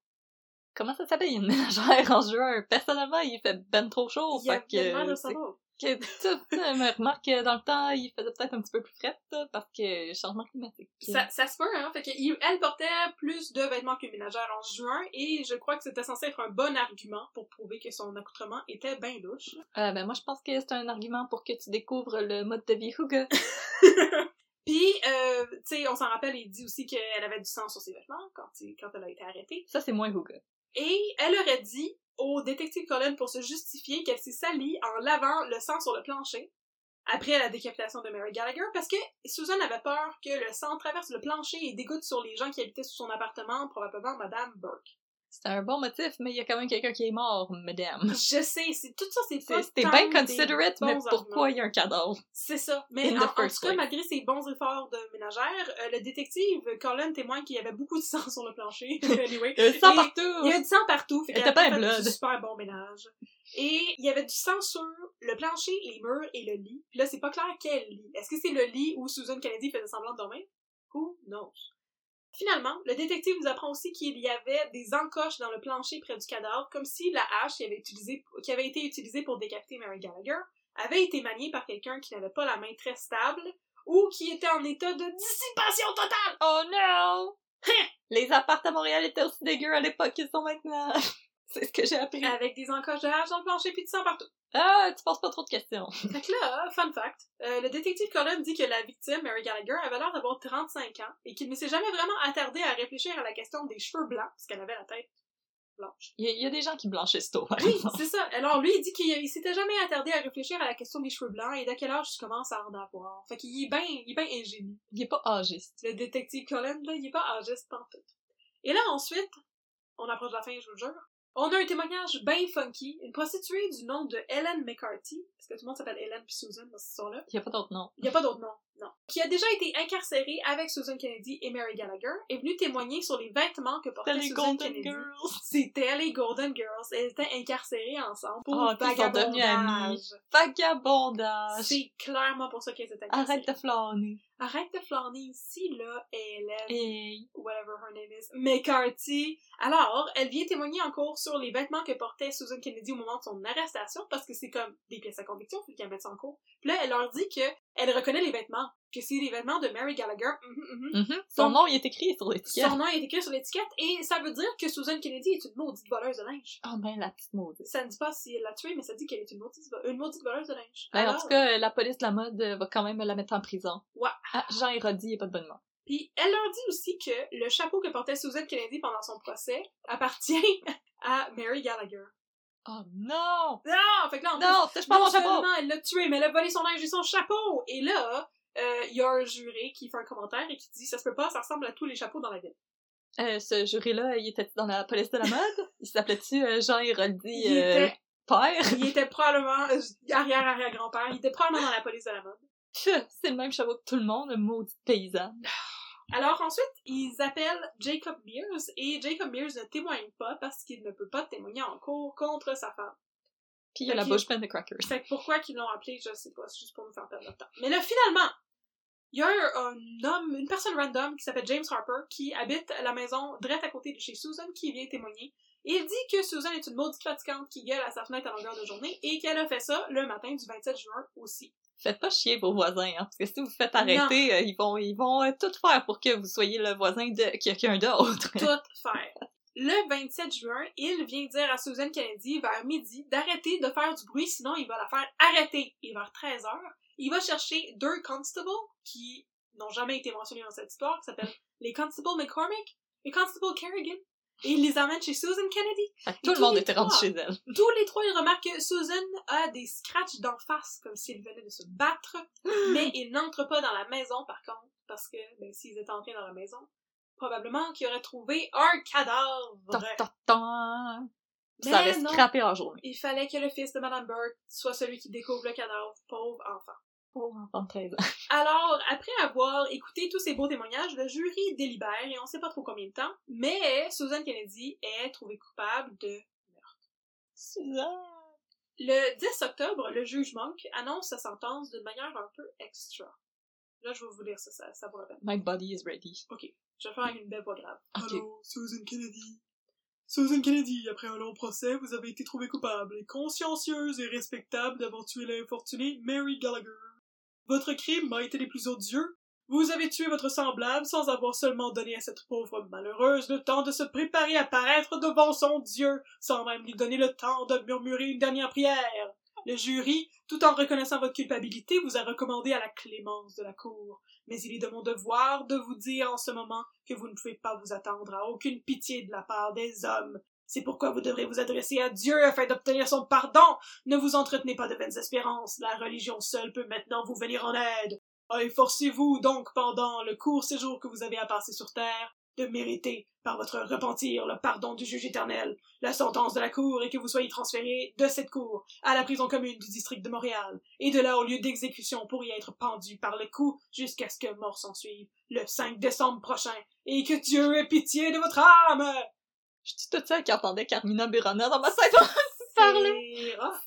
Comment ça s'appelle une ménagère en juin? Personnellement, il fait ben trop chaud. Il y a fait que, tellement de c'est- savoir. Que euh, me remarque que dans le temps, il faisait peut-être un petit peu plus frais, parce que changement climatique. Ça, ça se peut, hein. Fait que, il- elle portait plus de vêtements qu'une ménagère en juin, et je crois que c'était censé être un bon argument pour prouver que son accoutrement était bien louche. Euh, ben moi je pense que c'est un argument pour que tu découvres le mode de vie Hugo. Puis, euh, tu sais, on s'en rappelle, il dit aussi qu'elle avait du sang sur ses vêtements quand, elle a été arrêtée. Ça c'est moins Hugo. Et elle aurait dit au détective Colin pour se justifier qu'elle s'est salie en lavant le sang sur le plancher après la décapitation de Mary Gallagher parce que Susan avait peur que le sang traverse le plancher et dégoûte sur les gens qui habitaient sous son appartement, probablement Madame Burke. C'est un bon motif, mais il y a quand même quelqu'un qui est mort, madame. Je sais, c'est tout ça, c'est pas C'était bien considerate, mais pourquoi il y a un cadavre? C'est ça. Mais en, tout cas, malgré ses bons efforts de ménagère, euh, le détective Colin témoigne qu'il y avait beaucoup de sang sur le plancher. anyway. Il y a du sang partout! Il y a du sang partout, fait Elle qu'elle pas fait blood. du super bon ménage. Et il y avait du sang sur le plancher, les murs et le lit. Puis là, c'est pas clair quel lit. Est-ce que c'est le lit où Susan Kennedy faisait semblant de dormir? Who knows? Finalement, le détective nous apprend aussi qu'il y avait des encoches dans le plancher près du cadavre, comme si la hache qui avait, été utilisée pour décapiter Mary Gallagher avait été maniée par quelqu'un qui n'avait pas la main très stable ou qui était en état de dissipation totale! Oh no! Les apparts à Montréal étaient aussi dégueux à l'époque qu'ils sont maintenant. c'est ce que j'ai appris. Avec des encoches de hache dans le plancher puis du sang partout. Ah, tu poses pas trop de questions. Fait que là, fun fact, euh, le détective Colin dit que la victime, Mary Gallagher, avait l'air d'avoir 35 ans et qu'il ne s'est jamais vraiment attardé à réfléchir à la question des cheveux blancs, parce qu'elle avait la tête blanche. Il y, a- il y a des gens qui blanchissent tôt, par Oui, c'est ça. Alors lui, il dit qu'il il s'était jamais attardé à réfléchir à la question des cheveux blancs et de quel âge tu commences à en avoir. Fait qu'il est bien ben ingénieux. Il est pas âgiste. Le détective Colin, là, il est pas âgiste pantoute. Et là, ensuite, on approche de la fin, je vous le jure. On a un témoignage bien funky, une prostituée du nom de Helen McCarthy, parce que tout le monde s'appelle Helen puis Susan dans cette histoire-là. Il y a pas d'autre nom. Il n'y a pas d'autre nom, non. Qui a déjà été incarcérée avec Susan Kennedy et Mary Gallagher, est venue témoigner sur les vêtements que portait Susan Golden Kennedy. Girls. C'était les Golden Girls. Elles étaient incarcérées ensemble pour Oh, vagabondage. Vagabondage. C'est clairement pour ça qu'elles étaient Arrête incarcérées. de flâner. Arrête de flâner ici, là, Hélène, Hey. whatever her name is, McCarthy. Alors, elle vient témoigner en cours sur les vêtements que portait Susan Kennedy au moment de son arrestation, parce que c'est comme des pièces à conviction, faut qu'elle mette ça en cours. Puis là, elle leur dit que elle reconnaît les vêtements, que c'est les vêtements de Mary Gallagher. Mhm, mhm. Mhm. Son Donc- nom, il est écrit sur l'étiquette. Son nom est écrit sur l'étiquette, et ça veut dire que Susan Kennedy est une maudite voleuse de linge. Oh ben, la petite maudite. Ça ne dit pas si elle l'a tuée, mais ça dit qu'elle est une maudite, vo- une maudite voleuse de linge. Ben, en Alors, tout cas, la police de la mode euh, va quand même la mettre en prison. Ouais. Ah, Jean Hérodi, il est pas de bonne humeur. Puis elle leur dit aussi que le chapeau que portait Susan Kennedy pendant son procès appartient à Mary Gallagher. Oh non! Non! Fait que là, en plus, Non, touche pas non mon chapeau! elle l'a tué, mais elle a volé son linge et son chapeau! Et là, il y a un juré qui fait un commentaire et qui dit « Ça se peut pas, ça ressemble à tous les chapeaux dans la ville. Euh, ce jury-là, il était dans la police de la mode? Il s'appelait-tu euh, Jean Héroldi Il euh, était, père? il était probablement euh, arrière-arrière-grand-père. Il était probablement dans la police de la mode. C'est le même chapeau que tout le monde, maudite paysanne. Alors ensuite, ils appellent Jacob Mears et Jacob Mears ne témoigne pas parce qu'il ne peut pas témoigner en cours contre sa femme. Puis il y a la Ok. bouche pleine de crackers. Fait que pourquoi qu'ils l'ont appelé, je sais pas, c'est juste pour nous faire perdre notre temps. Mais là, finalement, il y a un, un homme, une personne random qui s'appelle James Harper qui habite la maison direct à côté de chez Susan qui vient témoigner. Et il dit que Susan est une maudite fatigante qui gueule à sa fenêtre à longueur de journée et qu'elle a fait ça le matin du 27 juin aussi. Faites pas chier vos voisins, hein, parce que si vous vous faites arrêter, euh, ils vont, ils vont euh, tout faire pour que vous soyez le voisin de quelqu'un d'autre. Tout faire. Le 27 juin, il vient dire à Susan Kennedy vers midi d'arrêter de faire du bruit, sinon il va la faire arrêter. Et vers 13 heures, il va chercher deux constables qui n'ont jamais été mentionnés dans cette histoire, qui s'appellent les constables McCormick et constable Kerrigan. Et il les amène chez Susan Kennedy. Tout le monde était rendu chez elle. Tous les trois, ils remarquent que Susan a des scratchs d'en face, comme s'il venait de se battre, mais il n'entre pas dans la maison, par contre. parce que, ben, s'ils étaient entrés dans la maison, probablement qu'ils auraient trouvé un cadavre. Ta, ta, ta. Mais Ça avait scrappé en journée. Il fallait que le fils de Madame Burke soit celui qui découvre le cadavre, pauvre enfant. Pauvre enfant de 13 ans. Alors, après avoir écouté tous ces beaux témoignages, le jury délibère et on sait pas trop combien de temps, mais Susan Kennedy est trouvée coupable de Suzanne! Le 10 octobre, le juge Monk annonce sa sentence d'une manière un peu extra. Là, je vais vous lire ça, ça, ça vaut la peine. My body is ready. Je vais faire avec une belle voix grave. Ok. Allô, Susan Kennedy. Susan Kennedy, après un long procès, vous avez été trouvée coupable et consciencieuse et respectable d'avoir tué l'infortunée Mary Gallagher. Votre crime m'a été des plus odieux. Vous avez tué votre semblable sans avoir seulement donné à cette pauvre malheureuse le temps de se préparer à paraître devant son Dieu, sans même lui donner le temps de murmurer une dernière prière. Le jury, tout en reconnaissant votre culpabilité, vous a recommandé à la clémence de la cour. Mais il est de mon devoir de vous dire en ce moment que vous ne pouvez pas vous attendre à aucune pitié de la part des hommes. C'est pourquoi vous devrez vous adresser à Dieu afin d'obtenir son pardon. Ne vous entretenez pas de vaines espérances. La religion seule peut maintenant vous venir en aide. Efforcez-vous donc pendant le court séjour que vous avez à passer sur terre de mériter par votre repentir le pardon du juge éternel. La sentence de la cour est que vous soyez transféré de cette cour à la prison commune du district de Montréal, et de là au lieu d'exécution pour y être pendu par le cou jusqu'à ce que mort s'en suive, le 5 décembre prochain, et que Dieu ait pitié de votre âme! Je dis tout ça qui entendait Carmina Burana dans ma tête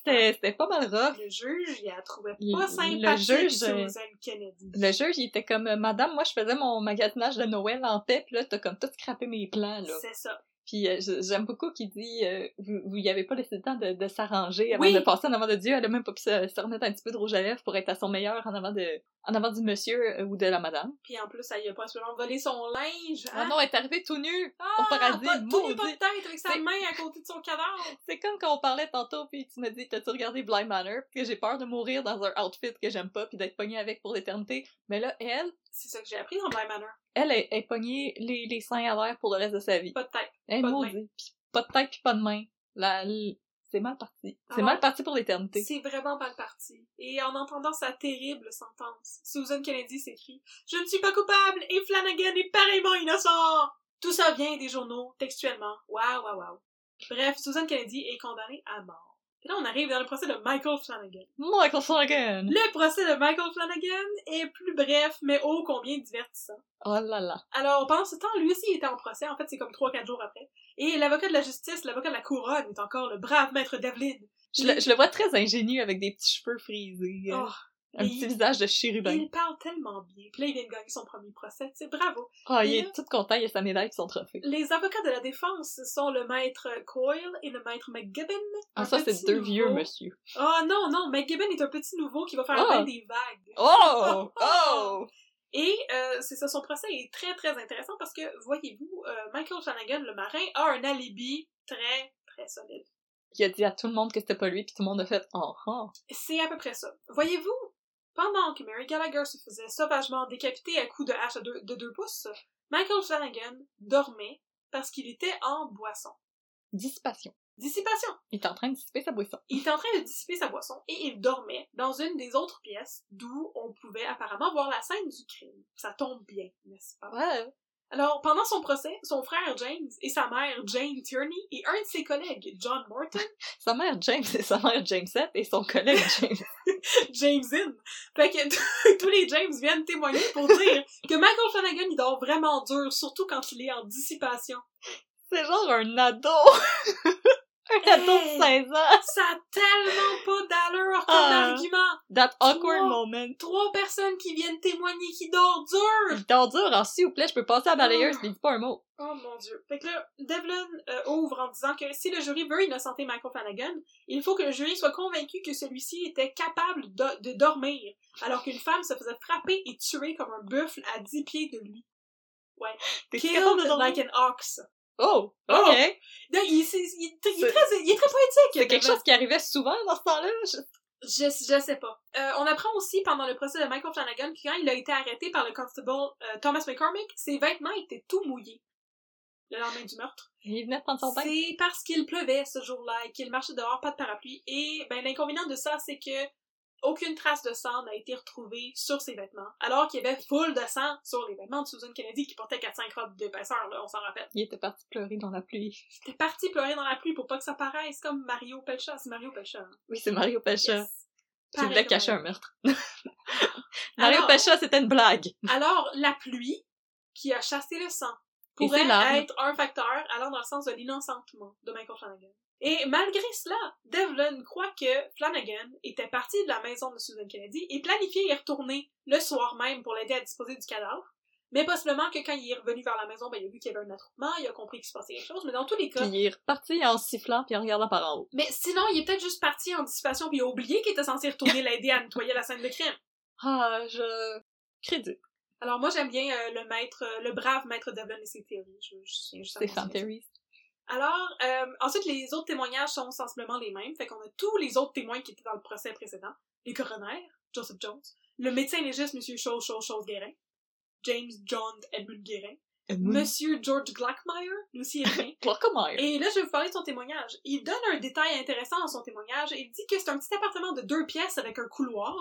C'était pas mal rough. Le juge, il la trouvait Le- pas le sympathique, juge, euh, Susan Kennedy. Le juge, il était comme, euh, Madame, moi, je faisais mon magasinage de Noël en paix, pis là, t'as comme tout scrappé mes plans, là. C'est ça. Puis euh, j'aime beaucoup qu'il dit, euh, vous, vous y avez pas laissé le temps de, de s'arranger avant Oui. de passer en avant de Dieu. Elle a même pas pu se, se remettre un petit peu de rouge à lèvres pour être à son meilleur en avant de, en avant du monsieur euh, ou de la madame. Puis en plus, elle a pas seulement volé son linge. Ah hein? non, elle est arrivée tout nu Ah, au paradis, pas, tout nu, pas de tête avec sa main à côté de son cadavre. C'est comme quand on parlait tantôt, puis tu m'as dit, t'as-tu regardé Blind Manor? Puis que j'ai peur de mourir dans un outfit que j'aime pas, puis d'être pognée avec pour l'éternité. Mais là, elle, C'est ça que j'ai appris dans Blind Manor. elle est, est pognée les, les seins à l'air pour le reste de sa vie. Pas de tête. Est pas de. Puis pas de tête, puis pas de main. La, c'est mal parti. C'est Ah. mal parti pour l'éternité. C'est vraiment mal parti. Et en entendant sa terrible sentence, Susan Kennedy s'écrit « Je ne suis pas coupable et Flanagan est pareillement innocent! » Tout ça vient des journaux, textuellement. Waouh, waouh, waouh. Bref, Susan Kennedy est condamnée à mort. Et là, on arrive dans le procès de Michael Flanagan. Michael Flanagan! Le procès de Michael Flanagan est plus bref, mais ô combien divertissant. Oh là là. Alors, pendant ce temps, lui aussi était en procès. En fait, c'est comme 3-4 jours après. Et l'avocat de la justice, l'avocat de la couronne, est encore le brave maître Devlin. Je le, je le vois très ingénu avec des petits cheveux frisés. euh, Oh, un et petit il- visage de chérubin. il parle tellement bien. Puis là, il vient de gagner son premier procès. C'est bravo. Oh, il est tout content, il a sa médaille et son trophée. Les avocats de la défense sont le maître Coyle et le maître McGibbon. Ah, ça, c'est deux nouveau. vieux monsieur. Oh non, non, McGibbon est un petit nouveau qui va faire Ah. bien des vagues. Oh! Oh! Et euh, c'est ça, son procès est très très intéressant parce que, voyez-vous, euh, Michael Flanagan, le marin, a un alibi très très solide. Il a dit à tout le monde que c'était pas lui, puis tout le monde a fait oh, oh. C'est à peu près ça. Voyez-vous, pendant que Mary Gallagher se faisait sauvagement décapiter à coups de hache de deux pouces, Michael Flanagan dormait parce qu'il était en boisson. Dissipation. Dissipation. Il est en train de dissiper sa boisson. Il était en train de dissiper sa boisson et il dormait dans une des autres pièces d'où on pouvait apparemment voir la scène du crime. Ça tombe bien, n'est-ce pas? Ouais. Alors, pendant son procès, son frère James et sa mère Jane Tierney et un de ses collègues, John Morton, Sa mère James et sa mère Jamesette et son collègue James. James In. Fait que tous les James viennent témoigner pour dire que Michael Flanagan, il dort vraiment dur, surtout quand il est en dissipation. C'est genre un ado! Un ado de 16 ans! Ça a tellement pas d'allure comme Ah. argument. That awkward Trois. moment. Trois personnes qui viennent témoigner qui dort dur. Il dort dur, alors s'il vous plaît, je peux passer à la balayeuse, Ah. il dit pas un mot. Oh mon dieu. Fait que là, Devlin euh, ouvre en disant que si le jury veut innocenter Michael Flanagan, il faut que le jury soit convaincu que celui-ci était capable de, de dormir, alors qu'une femme se faisait frapper et tuer comme un buffle à 10 pieds de lui. T'es Killed like an ox. Oh! Oh! Ok! Non, il, est- il est C'est- très, il est très poétique. C'est quelque chose qui arrivait souvent dans ce temps-là? Je- Je, je sais pas. Euh, on apprend aussi pendant le procès de Michael Flanagan que quand il a été arrêté par le constable euh, Thomas McCormick, ses vêtements étaient tout mouillés. Le lendemain du meurtre. Il venait de prendre son bain. C'est parce qu'il pleuvait ce jour-là et qu'il marchait dehors, pas de parapluie. Et ben l'inconvénient de ça, c'est que aucune trace de sang n'a été retrouvée sur ses vêtements, alors qu'il y avait full de sang sur les vêtements de Susan Kennedy qui portait 4-5 robes d'épaisseur, là, on s'en rappelle. Il était parti pleurer dans la pluie. Il était parti pleurer dans la pluie pour pas que ça paraisse comme Mario Pelcha. C'est Mario Pelcha. hein? Oui, c'est Mario Pacha Yes. qui voulait comme cacher un meurtre. Mario Alors- c'était une blague. Alors, la pluie qui a chassé le sang pourrait être un facteur allant dans le sens de l'innocentement de Michael Flanagan. Et malgré cela, Devlin croit que Flanagan était parti de la maison de Susan Kennedy et planifiait y retourner le soir même pour l'aider à disposer du cadavre. Mais possiblement que quand il est revenu vers la maison, ben, il a vu qu'il y avait un attroupement, il a compris qu'il se passait quelque chose, mais dans tous les cas... Puis il est reparti en sifflant puis en regardant par en haut. Mais sinon, il est peut-être juste parti en dissipation puis il a oublié qu'il était censé retourner l'aider à nettoyer la scène de crime. Ah, je... Crédit. Alors moi, j'aime bien euh, le maître, euh, le brave maître Devlin et ses théories. Je, je. Alors, euh, ensuite, les autres témoignages sont sensiblement les mêmes. Fait qu'on a tous les autres témoins qui étaient dans le procès précédent. Les coronaires, Joseph Jones. Le médecin légiste, Monsieur Chose, Chose, Chose Guérin. James John Edmund Guérin. Monsieur George Glackmeyer, rien. Glaucomire. Et là, je vais vous parler de son témoignage. Il donne un détail intéressant dans son témoignage. Il dit que c'est un petit appartement de deux pièces avec un couloir,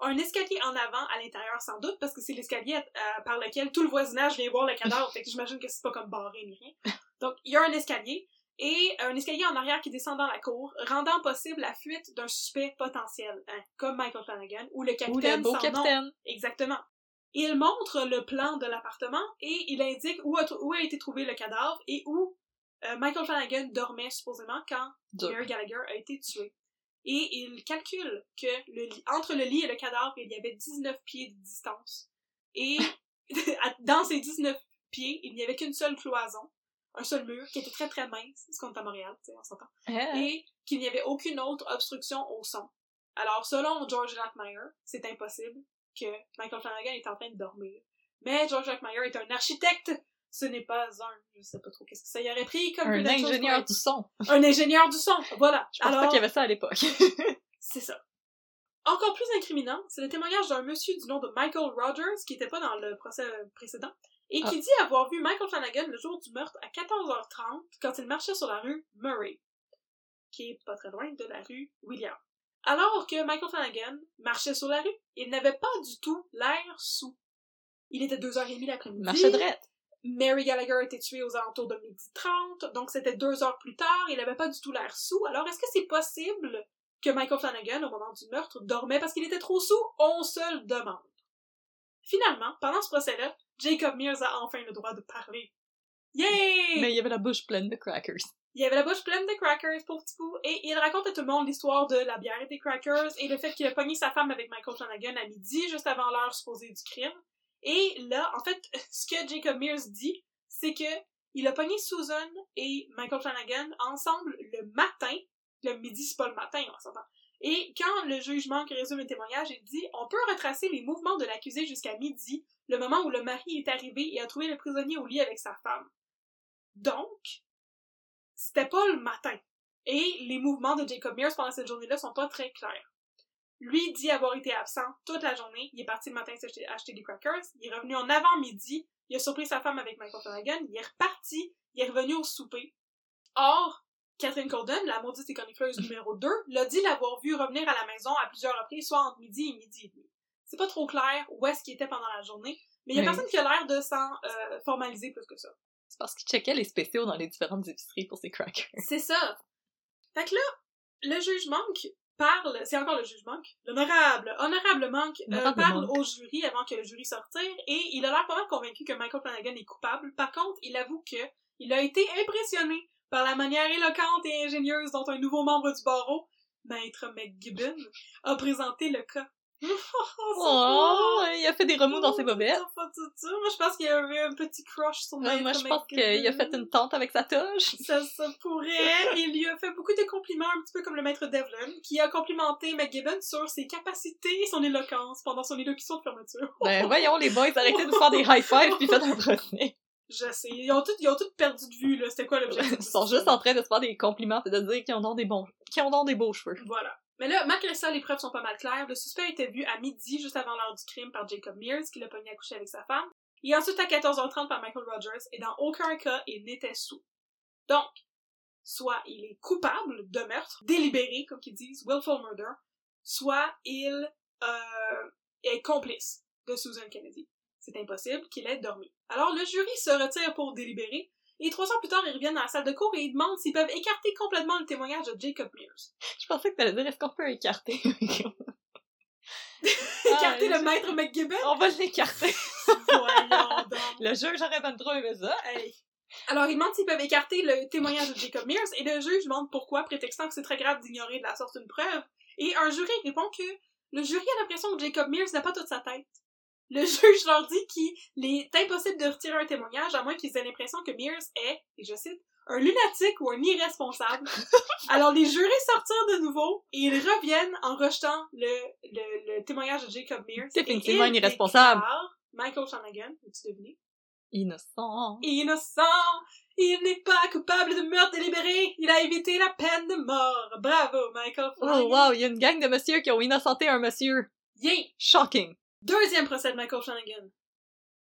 un escalier en avant à l'intérieur sans doute, parce que c'est l'escalier euh, par lequel tout le voisinage vient voir le cadavre. fait que j'imagine que c'est pas comme barré ni rien. Donc, il y a un escalier et un escalier en arrière qui descend dans la cour, rendant possible la fuite d'un suspect potentiel, hein, comme Michael Flanagan ou le Ou le capitaine beau sans nom. capitaine. Exactement. Il montre le plan de l'appartement et il indique où a, tr- où a été trouvé le cadavre et où euh, Michael Flanagan dormait supposément quand Dur. Mary Gallagher a été tué. Et il calcule que le lit- entre le lit et le cadavre, il y avait 19 pieds de distance. Et dans ces 19 pieds, il n'y avait qu'une seule cloison, un seul mur qui était très très mince, parce qu'on est à Montréal, tu sais, on s'entend et qu'il n'y avait aucune autre obstruction au son. Alors, selon George Lackmeyer, c'est impossible que Michael Flanagan est en train de dormir. Mais George Lackmeyer est un architecte, ce n'est pas un, je sais pas trop qu'est-ce que ça y aurait pris comme Un ingénieur du son. Un ingénieur du son, voilà. Je pense pas Alors, qu'il y avait ça à l'époque. c'est ça. Encore plus incriminant, c'est le témoignage d'un monsieur du nom de Michael Rogers, qui était pas dans le procès précédent, et qui Ah. dit avoir vu Michael Flanagan le jour du meurtre à 14h30 quand il marchait sur la rue Murray, qui est pas très loin de la rue William. Alors que Michael Flanagan marchait sur la rue, il n'avait pas du tout l'air sous. Il était 2h30 l'après-midi. Marchait drette. Mary Gallagher a été tuée aux alentours de midi 30, donc c'était deux heures plus tard, il n'avait pas du tout l'air sous. Alors, est-ce que c'est possible que Michael Flanagan, au moment du meurtre, dormait parce qu'il était trop sous? On se le demande. Finalement, pendant ce procès-là, Jacob Mears a enfin le droit de parler. Yay! Mais il y avait la bouche pleine de crackers. Il avait la bouche pleine de crackers, pour petit bout, et il raconte à tout le monde l'histoire de la bière et des crackers, et le fait qu'il a pogné sa femme avec Michael Flanagan à midi, juste avant l'heure supposée du crime. Et là, en fait, ce que Jacob Mears dit, c'est que il a pogné Susan et Michael Flanagan ensemble le matin. Le midi, c'est pas le matin, on s'entend. Et quand le jugement qui résume le témoignage, il dit on peut retracer les mouvements de l'accusé jusqu'à midi, le moment où le mari est arrivé et a trouvé le prisonnier au lit avec sa femme. Donc, c'était pas le matin. Et les mouvements de Jacob Mears pendant cette journée-là sont pas très clairs. Lui dit avoir été absent toute la journée. Il est parti le matin s'acheter acheter des crackers. Il est revenu en avant-midi. Il a surpris sa femme avec Michael Flanagan. Il est reparti. Il est revenu au souper. Or, Catherine Corden, la maudite éconifleuse numéro 2, l'a dit l'avoir vu revenir à la maison à plusieurs reprises, soit entre midi et midi et demi. C'est pas trop clair où est-ce qu'il était pendant la journée, mais il y a Oui. personne qui a l'air de s'en euh, formaliser plus que ça. C'est parce qu'il checkait les spéciaux dans les différentes épiceries pour ses crackers. C'est ça. Fait que là, le juge Monk parle, c'est encore le juge Monk, l'honorable, honorable Monk, euh, parle Monk. au jury avant que le jury sortir et il a l'air pas mal convaincu que Michael Flanagan est coupable. Par contre, il avoue que il a été impressionné par la manière éloquente et ingénieuse dont un nouveau membre du barreau, Maître McGibbon, a présenté le cas. Oh, il a fait des remous dans ses bobettes. Pas tout ça. Moi, je pense qu'il y avait un petit crush sur Ouais, Maître moi, je pense qu'il a fait une tente avec sa toge. Ça, ça pourrait. Il lui a fait beaucoup de compliments, un petit peu comme le maître Devlin, qui a complimenté McGibbon sur ses capacités et son éloquence pendant son élocution de fermeture. Ben, voyons, les boys, arrêtez de faire des high-fives puis faites un procès. Je sais. Ils ont tous, ils ont tous perdu de vue, là. C'était quoi l'objectif? Ils sont juste en train de se faire des compliments et de dire qu'ils ont donc des bons, qu'ils ont donc des beaux cheveux. Voilà. Mais là, malgré ça, les preuves sont pas mal claires. Le suspect a été vu à midi, juste avant l'heure du crime, par Jacob Mears, qui l'a pogné à coucher avec sa femme. Et ensuite à 14h30 par Michael Rogers, et dans aucun cas, il n'était sous. Donc, soit il est coupable de meurtre, délibéré, comme qu'ils disent, willful murder, soit il euh, est complice de Susan Kennedy. C'est impossible qu'il ait dormi. Alors le jury se retire pour délibérer, et trois ans plus tard, ils reviennent dans la salle de cours et ils demandent s'ils peuvent écarter complètement le témoignage de Jacob Mears. Je pensais que t'allais dire est-ce qu'on peut écarter? Écarter Ah, le maître McGibbon? On va l'écarter. Voyons donc. Le juge aurait bien trop aimé ça. Hey. Alors, ils demandent s'ils peuvent écarter le témoignage de Jacob Mears, et le juge demande pourquoi, prétextant que c'est très grave d'ignorer de la sorte une preuve. Et un jury répond que le jury a l'impression que Jacob Mears n'a pas toute sa tête. Le juge leur dit qu'il est impossible de retirer un témoignage à moins qu'ils aient l'impression que Mears est, et je cite, un lunatique ou un irresponsable. Alors les jurés sortirent de nouveau et ils reviennent en rejetant le, le, le témoignage de Jacob Mears. Définitivement un irresponsable. Michael Flanagan, as-tu deviné? Innocent. Innocent! Il n'est pas coupable de meurtre délibéré! Il a évité la peine de mort! Bravo, Michael Oh wow, il y a une gang de monsieur qui ont innocenté un monsieur. Yeah! Shocking. Deuxième procès de Michael Flanagan.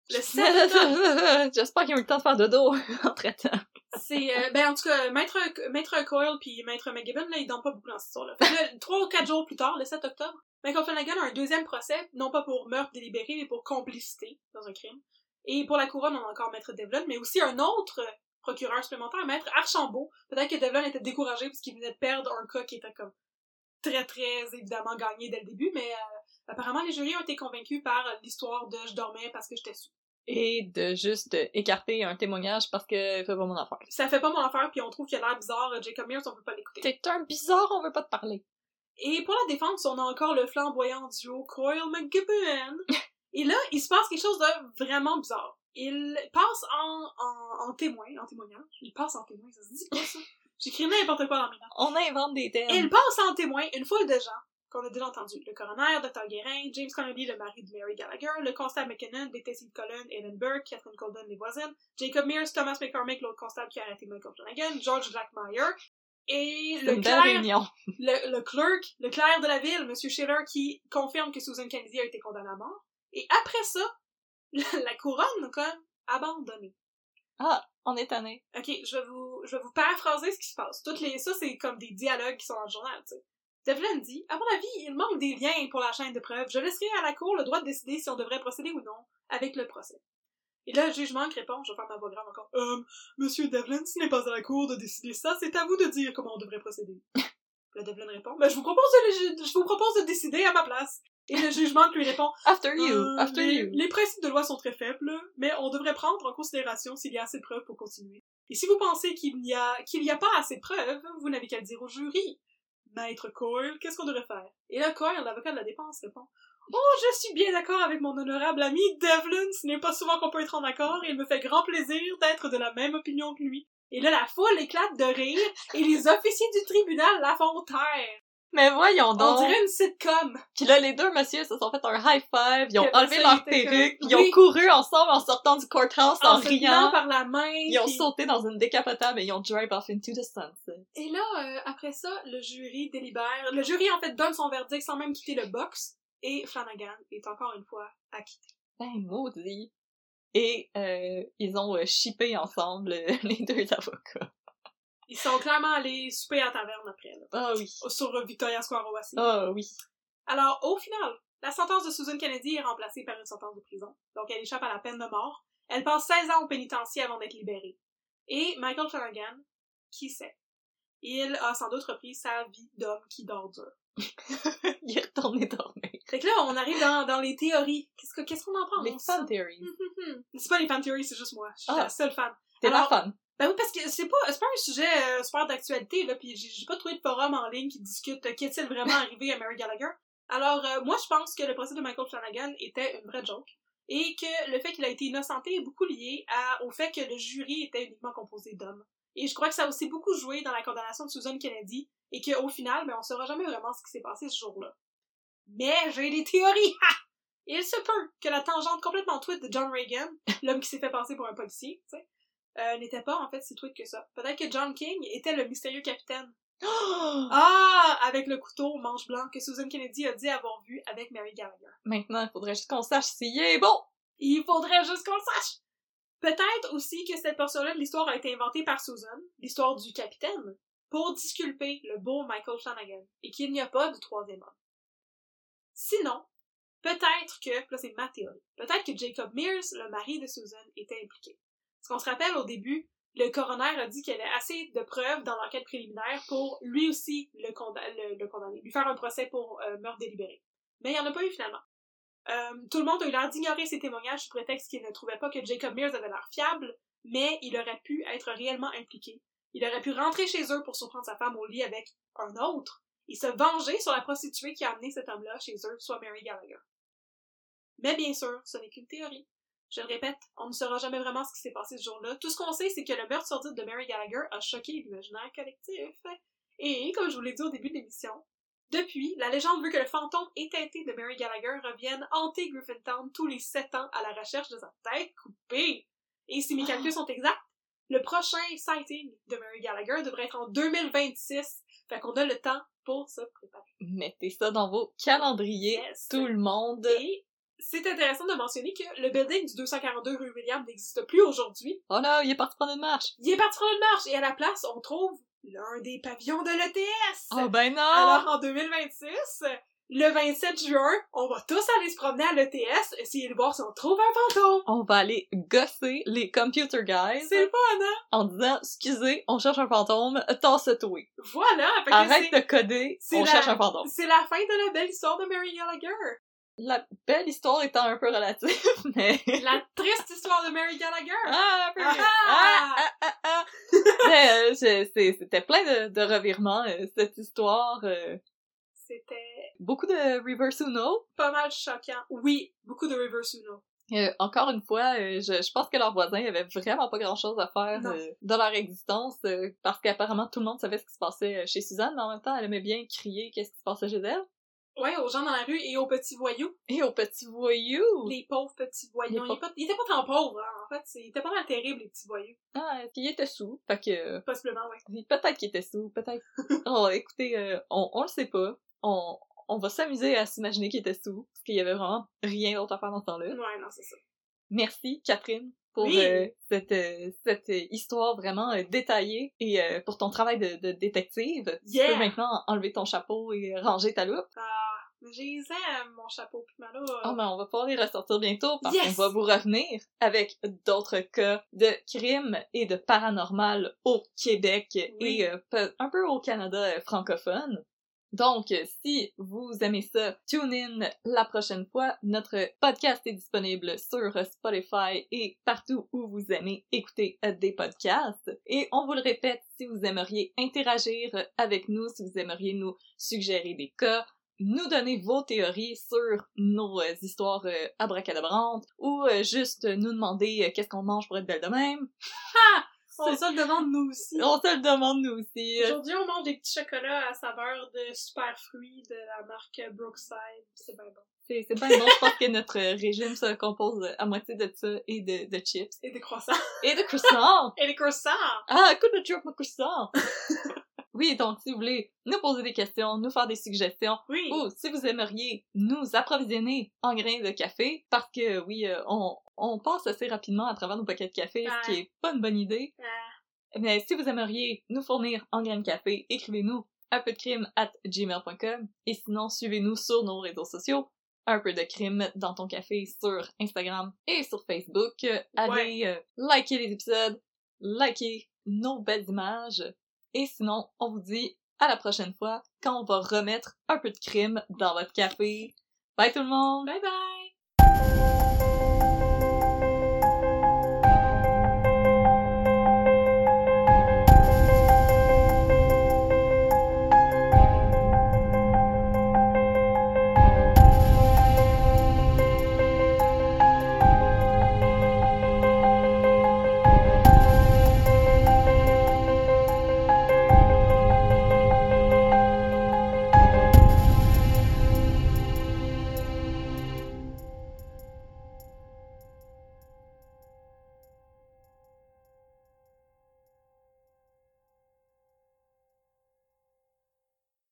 Le 7 octobre. J'espère qu'ils ont eu le temps de faire dodo entre-temps. C'est, euh, ben, en tout cas, Maître, Maître Coyle puis Maître McGibbon, là, ils dorment pas beaucoup dans cette histoire-là. Trois ou quatre jours plus tard, le 7 octobre, Michael Flanagan a un deuxième procès, non pas pour meurtre délibéré, mais pour complicité dans un crime. Et pour la couronne, on a encore Maître Devlin, mais aussi un autre procureur supplémentaire, Maître Archambault. Peut-être que Devlin était découragé parce qu'il venait de perdre un cas qui était comme très, très évidemment gagné dès le début, mais euh, apparemment, les jurys ont été convaincus par l'histoire de « je dormais parce que j'étais sous ». Et de juste écarter un témoignage parce que c'est pas mon affaire. Ça fait pas mon affaire, puis on trouve qu'il a l'air bizarre, Jacob Mears, on peut pas l'écouter. T'es un bizarre, on veut pas te parler. Et pour la défense, on a encore le flamboyant duo Coyle McGibbon. Et là, il se passe quelque chose de vraiment bizarre. Il passe en, en, en témoin, en témoignage. Il passe en témoin, ça se dit quoi ça? J'écris n'importe quoi dans mes notes. On invente des thèmes. Il passe en témoin une foule de gens qu'on a déjà entendu. Le coroner, Dr. Guérin, James Connolly, le mari de Mary Gallagher, le constable McKinnon, Détective Cullen, Ellen Burke, Catherine Colden, les voisines, Jacob Mears, Thomas McCormick, l'autre constable qui a arrêté Michael Flanagan, George Blackmeyer, et le clerc, le, le clerk, le clerc de la ville, M. Schiller, qui confirme que Susan Kennedy a été condamnée à mort. Et après ça, la, la couronne, comme, abandonnée. Ah, on est tanné. Ok, je vais vous, je vais vous paraphraser ce qui se passe. Toutes les, ça, c'est comme des dialogues qui sont dans le journal, tu sais. Devlin dit, à mon avis, il manque des liens pour la chaîne de preuves. Je laisserai à la cour le droit de décider si on devrait procéder ou non avec le procès. Et là, le juge manque répond, je vais faire ma voix grave encore. Euh, monsieur Devlin, ce n'est pas à la cour de décider ça, c'est à vous de dire comment on devrait procéder. le Devlin répond, ben, je vous propose de, je vous propose de décider à ma place. Et le juge manque lui répond, After you, euh, after les, you. les principes de loi sont très faibles, mais on devrait prendre en considération s'il y a assez de preuves pour continuer. Et si vous pensez qu'il n'y a, qu'il n'y a pas assez de preuves, vous n'avez qu'à le dire au jury. Maître Coyle, qu'est-ce qu'on devrait faire? Et là, Coyle, l'avocat de la défense, répond Oh, je suis bien d'accord avec mon honorable ami Devlin. Ce n'est pas souvent qu'on peut être en accord et il me fait grand plaisir d'être de la même opinion que lui. Et là, la foule éclate de rire et les officiers du tribunal la font taire. Mais voyons On donc. dirait une sitcom. Puis là, les deux messieurs se sont fait un high five, ils ont enlevé leur perruque, ils Oui. ont couru ensemble en sortant du courthouse en, En riant. par la main. Ils ont puis- sauté dans une décapotable et ils ont drive off into the sunset. Et là, euh, après ça, le jury délibère. Le jury, en fait, donne son verdict sans même quitter le box. Et Flanagan est encore une fois acquitté. Ben, maudit. Et euh, ils ont euh, shippé ensemble euh, les deux avocats. Ils sont clairement allés souper à taverne après, là. Ah oui. Sur Victoria Square Wassi. Ah oui. Alors, au final, la sentence de Susan Kennedy est remplacée par une sentence de prison. Donc, elle échappe à la peine de mort. Elle passe 16 ans au pénitencier avant d'être libérée. Et Michael Flanagan, qui sait? Il a sans doute repris sa vie d'homme qui dort dur. Il est retourné dormir. Fait que là, on arrive dans, dans les théories. Qu'est-ce que- qu'est-ce qu'on en pense? Les fan theories. C'est pas les fan theories, c'est juste moi. Je suis Ah. la seule fan. T'es la fan. Ben oui, parce que c'est pas, c'est pas un sujet euh, super d'actualité, là, pis j'ai pas trouvé de forum en ligne qui discute euh, qu'est-il vraiment arrivé à Mary Gallagher. Alors, euh, moi, je pense que le procès de Michael Flanagan était une vraie joke, et que le fait qu'il a été innocenté est beaucoup lié à, au fait que le jury était uniquement composé d'hommes. Et je crois que ça a aussi beaucoup joué dans la condamnation de Susan Kennedy, et qu'au final, ben, on saura jamais vraiment ce qui s'est passé ce jour-là. Mais j'ai des théories! Il se peut que la tangente complètement tweet de John Reagan, l'homme qui s'est fait passer pour un policier, tu sais, euh, n'était pas en fait si tweet que ça. Peut-être que John King était le mystérieux capitaine. Ah! Avec le couteau au manche blanc que Susan Kennedy a dit avoir vu avec Mary Gallagher. Maintenant, il faudrait juste qu'on sache s'il est bon. Il faudrait juste qu'on le sache! Peut-être aussi que cette portion-là de l'histoire a été inventée par Susan, l'histoire du capitaine, pour disculper le beau Michael Flanagan, et qu'il n'y a pas de troisième homme. Sinon, peut-être que, là c'est ma théorie, peut-être que Jacob Mears, le mari de Susan, était impliqué. Parce qu'on se rappelle au début, le coroner a dit qu'il y avait assez de preuves dans l'enquête préliminaire pour lui aussi le, condamner, lui faire un procès pour euh, meurtre délibéré. Mais il n'y en a pas eu finalement. Euh, tout le monde a eu l'air d'ignorer ces témoignages sous prétexte qu'il ne trouvait pas que Jacob Mears avait l'air fiable, mais il aurait pu être réellement impliqué. Il aurait pu rentrer chez eux pour surprendre sa femme au lit avec un autre et se venger sur la prostituée qui a amené cet homme-là chez eux, soit Mary Gallagher. Mais bien sûr, ce n'est qu'une théorie. Je le répète, on ne saura jamais vraiment ce qui s'est passé ce jour-là. Tout ce qu'on sait, c'est que le meurtre sordide de Mary Gallagher a choqué l'imaginaire collectif. Et, comme je vous l'ai dit au début de l'émission, depuis, la légende veut que le fantôme éteinté de Mary Gallagher revienne hanter Griffintown tous les sept ans à la recherche de sa tête coupée. Et si mes ah. calculs sont exacts, le prochain sighting de Mary Gallagher devrait être en 2026. Fait qu'on a le temps pour se préparer. Mettez ça dans vos calendriers, tout le monde. Et c'est intéressant de mentionner que le building du 242 rue William n'existe plus aujourd'hui. Oh non, il est parti prendre une marche. Il est parti prendre une marche et à la place, on trouve l'un des pavillons de l'ETS. Oh ben non! Alors en 2026, le 27 juin, on va tous aller se promener à l'ETS, essayer de voir si on trouve un fantôme. On va aller gosser les computer guys. C'est le fun, hein? En disant, excusez, on cherche un fantôme, tasse toi. Voilà! Arrête de coder, on cherche un fantôme. C'est la fin de la belle histoire de Mary Gallagher. La belle histoire étant un peu relative, mais... La triste histoire de Mary Gallagher! Ah, un peu ah, ah, ah, ah, ah. euh, c'était plein de, de revirements, euh, cette histoire. Euh. C'était... Beaucoup de reverse Uno. Pas mal choquant. Oui, beaucoup de reverse Uno. Euh, encore une fois, euh, je, je, pense que leurs voisins avaient vraiment pas grand-chose à faire euh, dans leur existence parce qu'apparemment tout le monde savait ce qui se passait chez Suzanne, mais en même temps, elle aimait bien crier qu'est-ce qui se passait chez elle. Ouais, aux gens dans la rue et aux petits voyous. Et aux petits voyous! Les pauvres petits voyous. Ils, étaient pas tant pauvres, hein. en fait. Ils étaient pas mal terribles, les petits voyous. Ah, puis ils étaient sous, fait que... Possiblement, ouais. Peut-être qu'ils étaient sous, peut-être... oh, écoutez, on, on le sait pas. On, on va s'amuser à s'imaginer qu'il était sous, parce qu'il y avait vraiment rien d'autre à faire dans ce temps-là. Ouais, non, c'est ça. Merci, Catherine, pour euh, cette, euh, cette histoire vraiment euh, détaillée et pour ton travail de, de détective. Yeah. Tu peux maintenant enlever ton chapeau et ranger ta loupe. Ah, j'ai mon chapeau puis ma loupe. Oh, mais on va pouvoir les ressortir bientôt parce qu'on va vous revenir avec d'autres cas de crimes et de paranormal au Québec et un peu au Canada francophone. Donc, si vous aimez ça, tune in la prochaine fois. Notre podcast est disponible sur Spotify et partout où vous aimez écouter des podcasts. Et on vous le répète, si vous aimeriez interagir avec nous, si vous aimeriez nous suggérer des cas, nous donner vos théories sur nos histoires abracadabrantes ou juste nous demander qu'est-ce qu'on mange pour être belle de même. On se le demande nous aussi. On se le demande nous aussi. Aujourd'hui, on mange des petits chocolats à saveur de super fruits de la marque Brookside. C'est bien bon. C'est, bien bon. Je pense que notre régime se compose à moitié de ça et de, de chips. Et de croissants. Et de croissants! et de croissants! Ah, écoute le drop de croissants! Oui, donc si vous voulez nous poser des questions, nous faire des suggestions, oui. ou si vous aimeriez nous approvisionner en grains de café, parce que oui, euh, on, on passe assez rapidement à travers nos paquets de café, ce qui est pas une bonne idée. Mais si vous aimeriez nous fournir en grains de café, écrivez-nous un peu de crime at gmail.com et sinon suivez-nous sur nos réseaux sociaux un peu de crime dans ton café sur Instagram et sur Facebook. Allez euh, liker les épisodes, liker nos belles images et sinon, on vous dit à la prochaine fois quand on va remettre un peu de crime dans votre café. Bye tout le monde! Bye bye!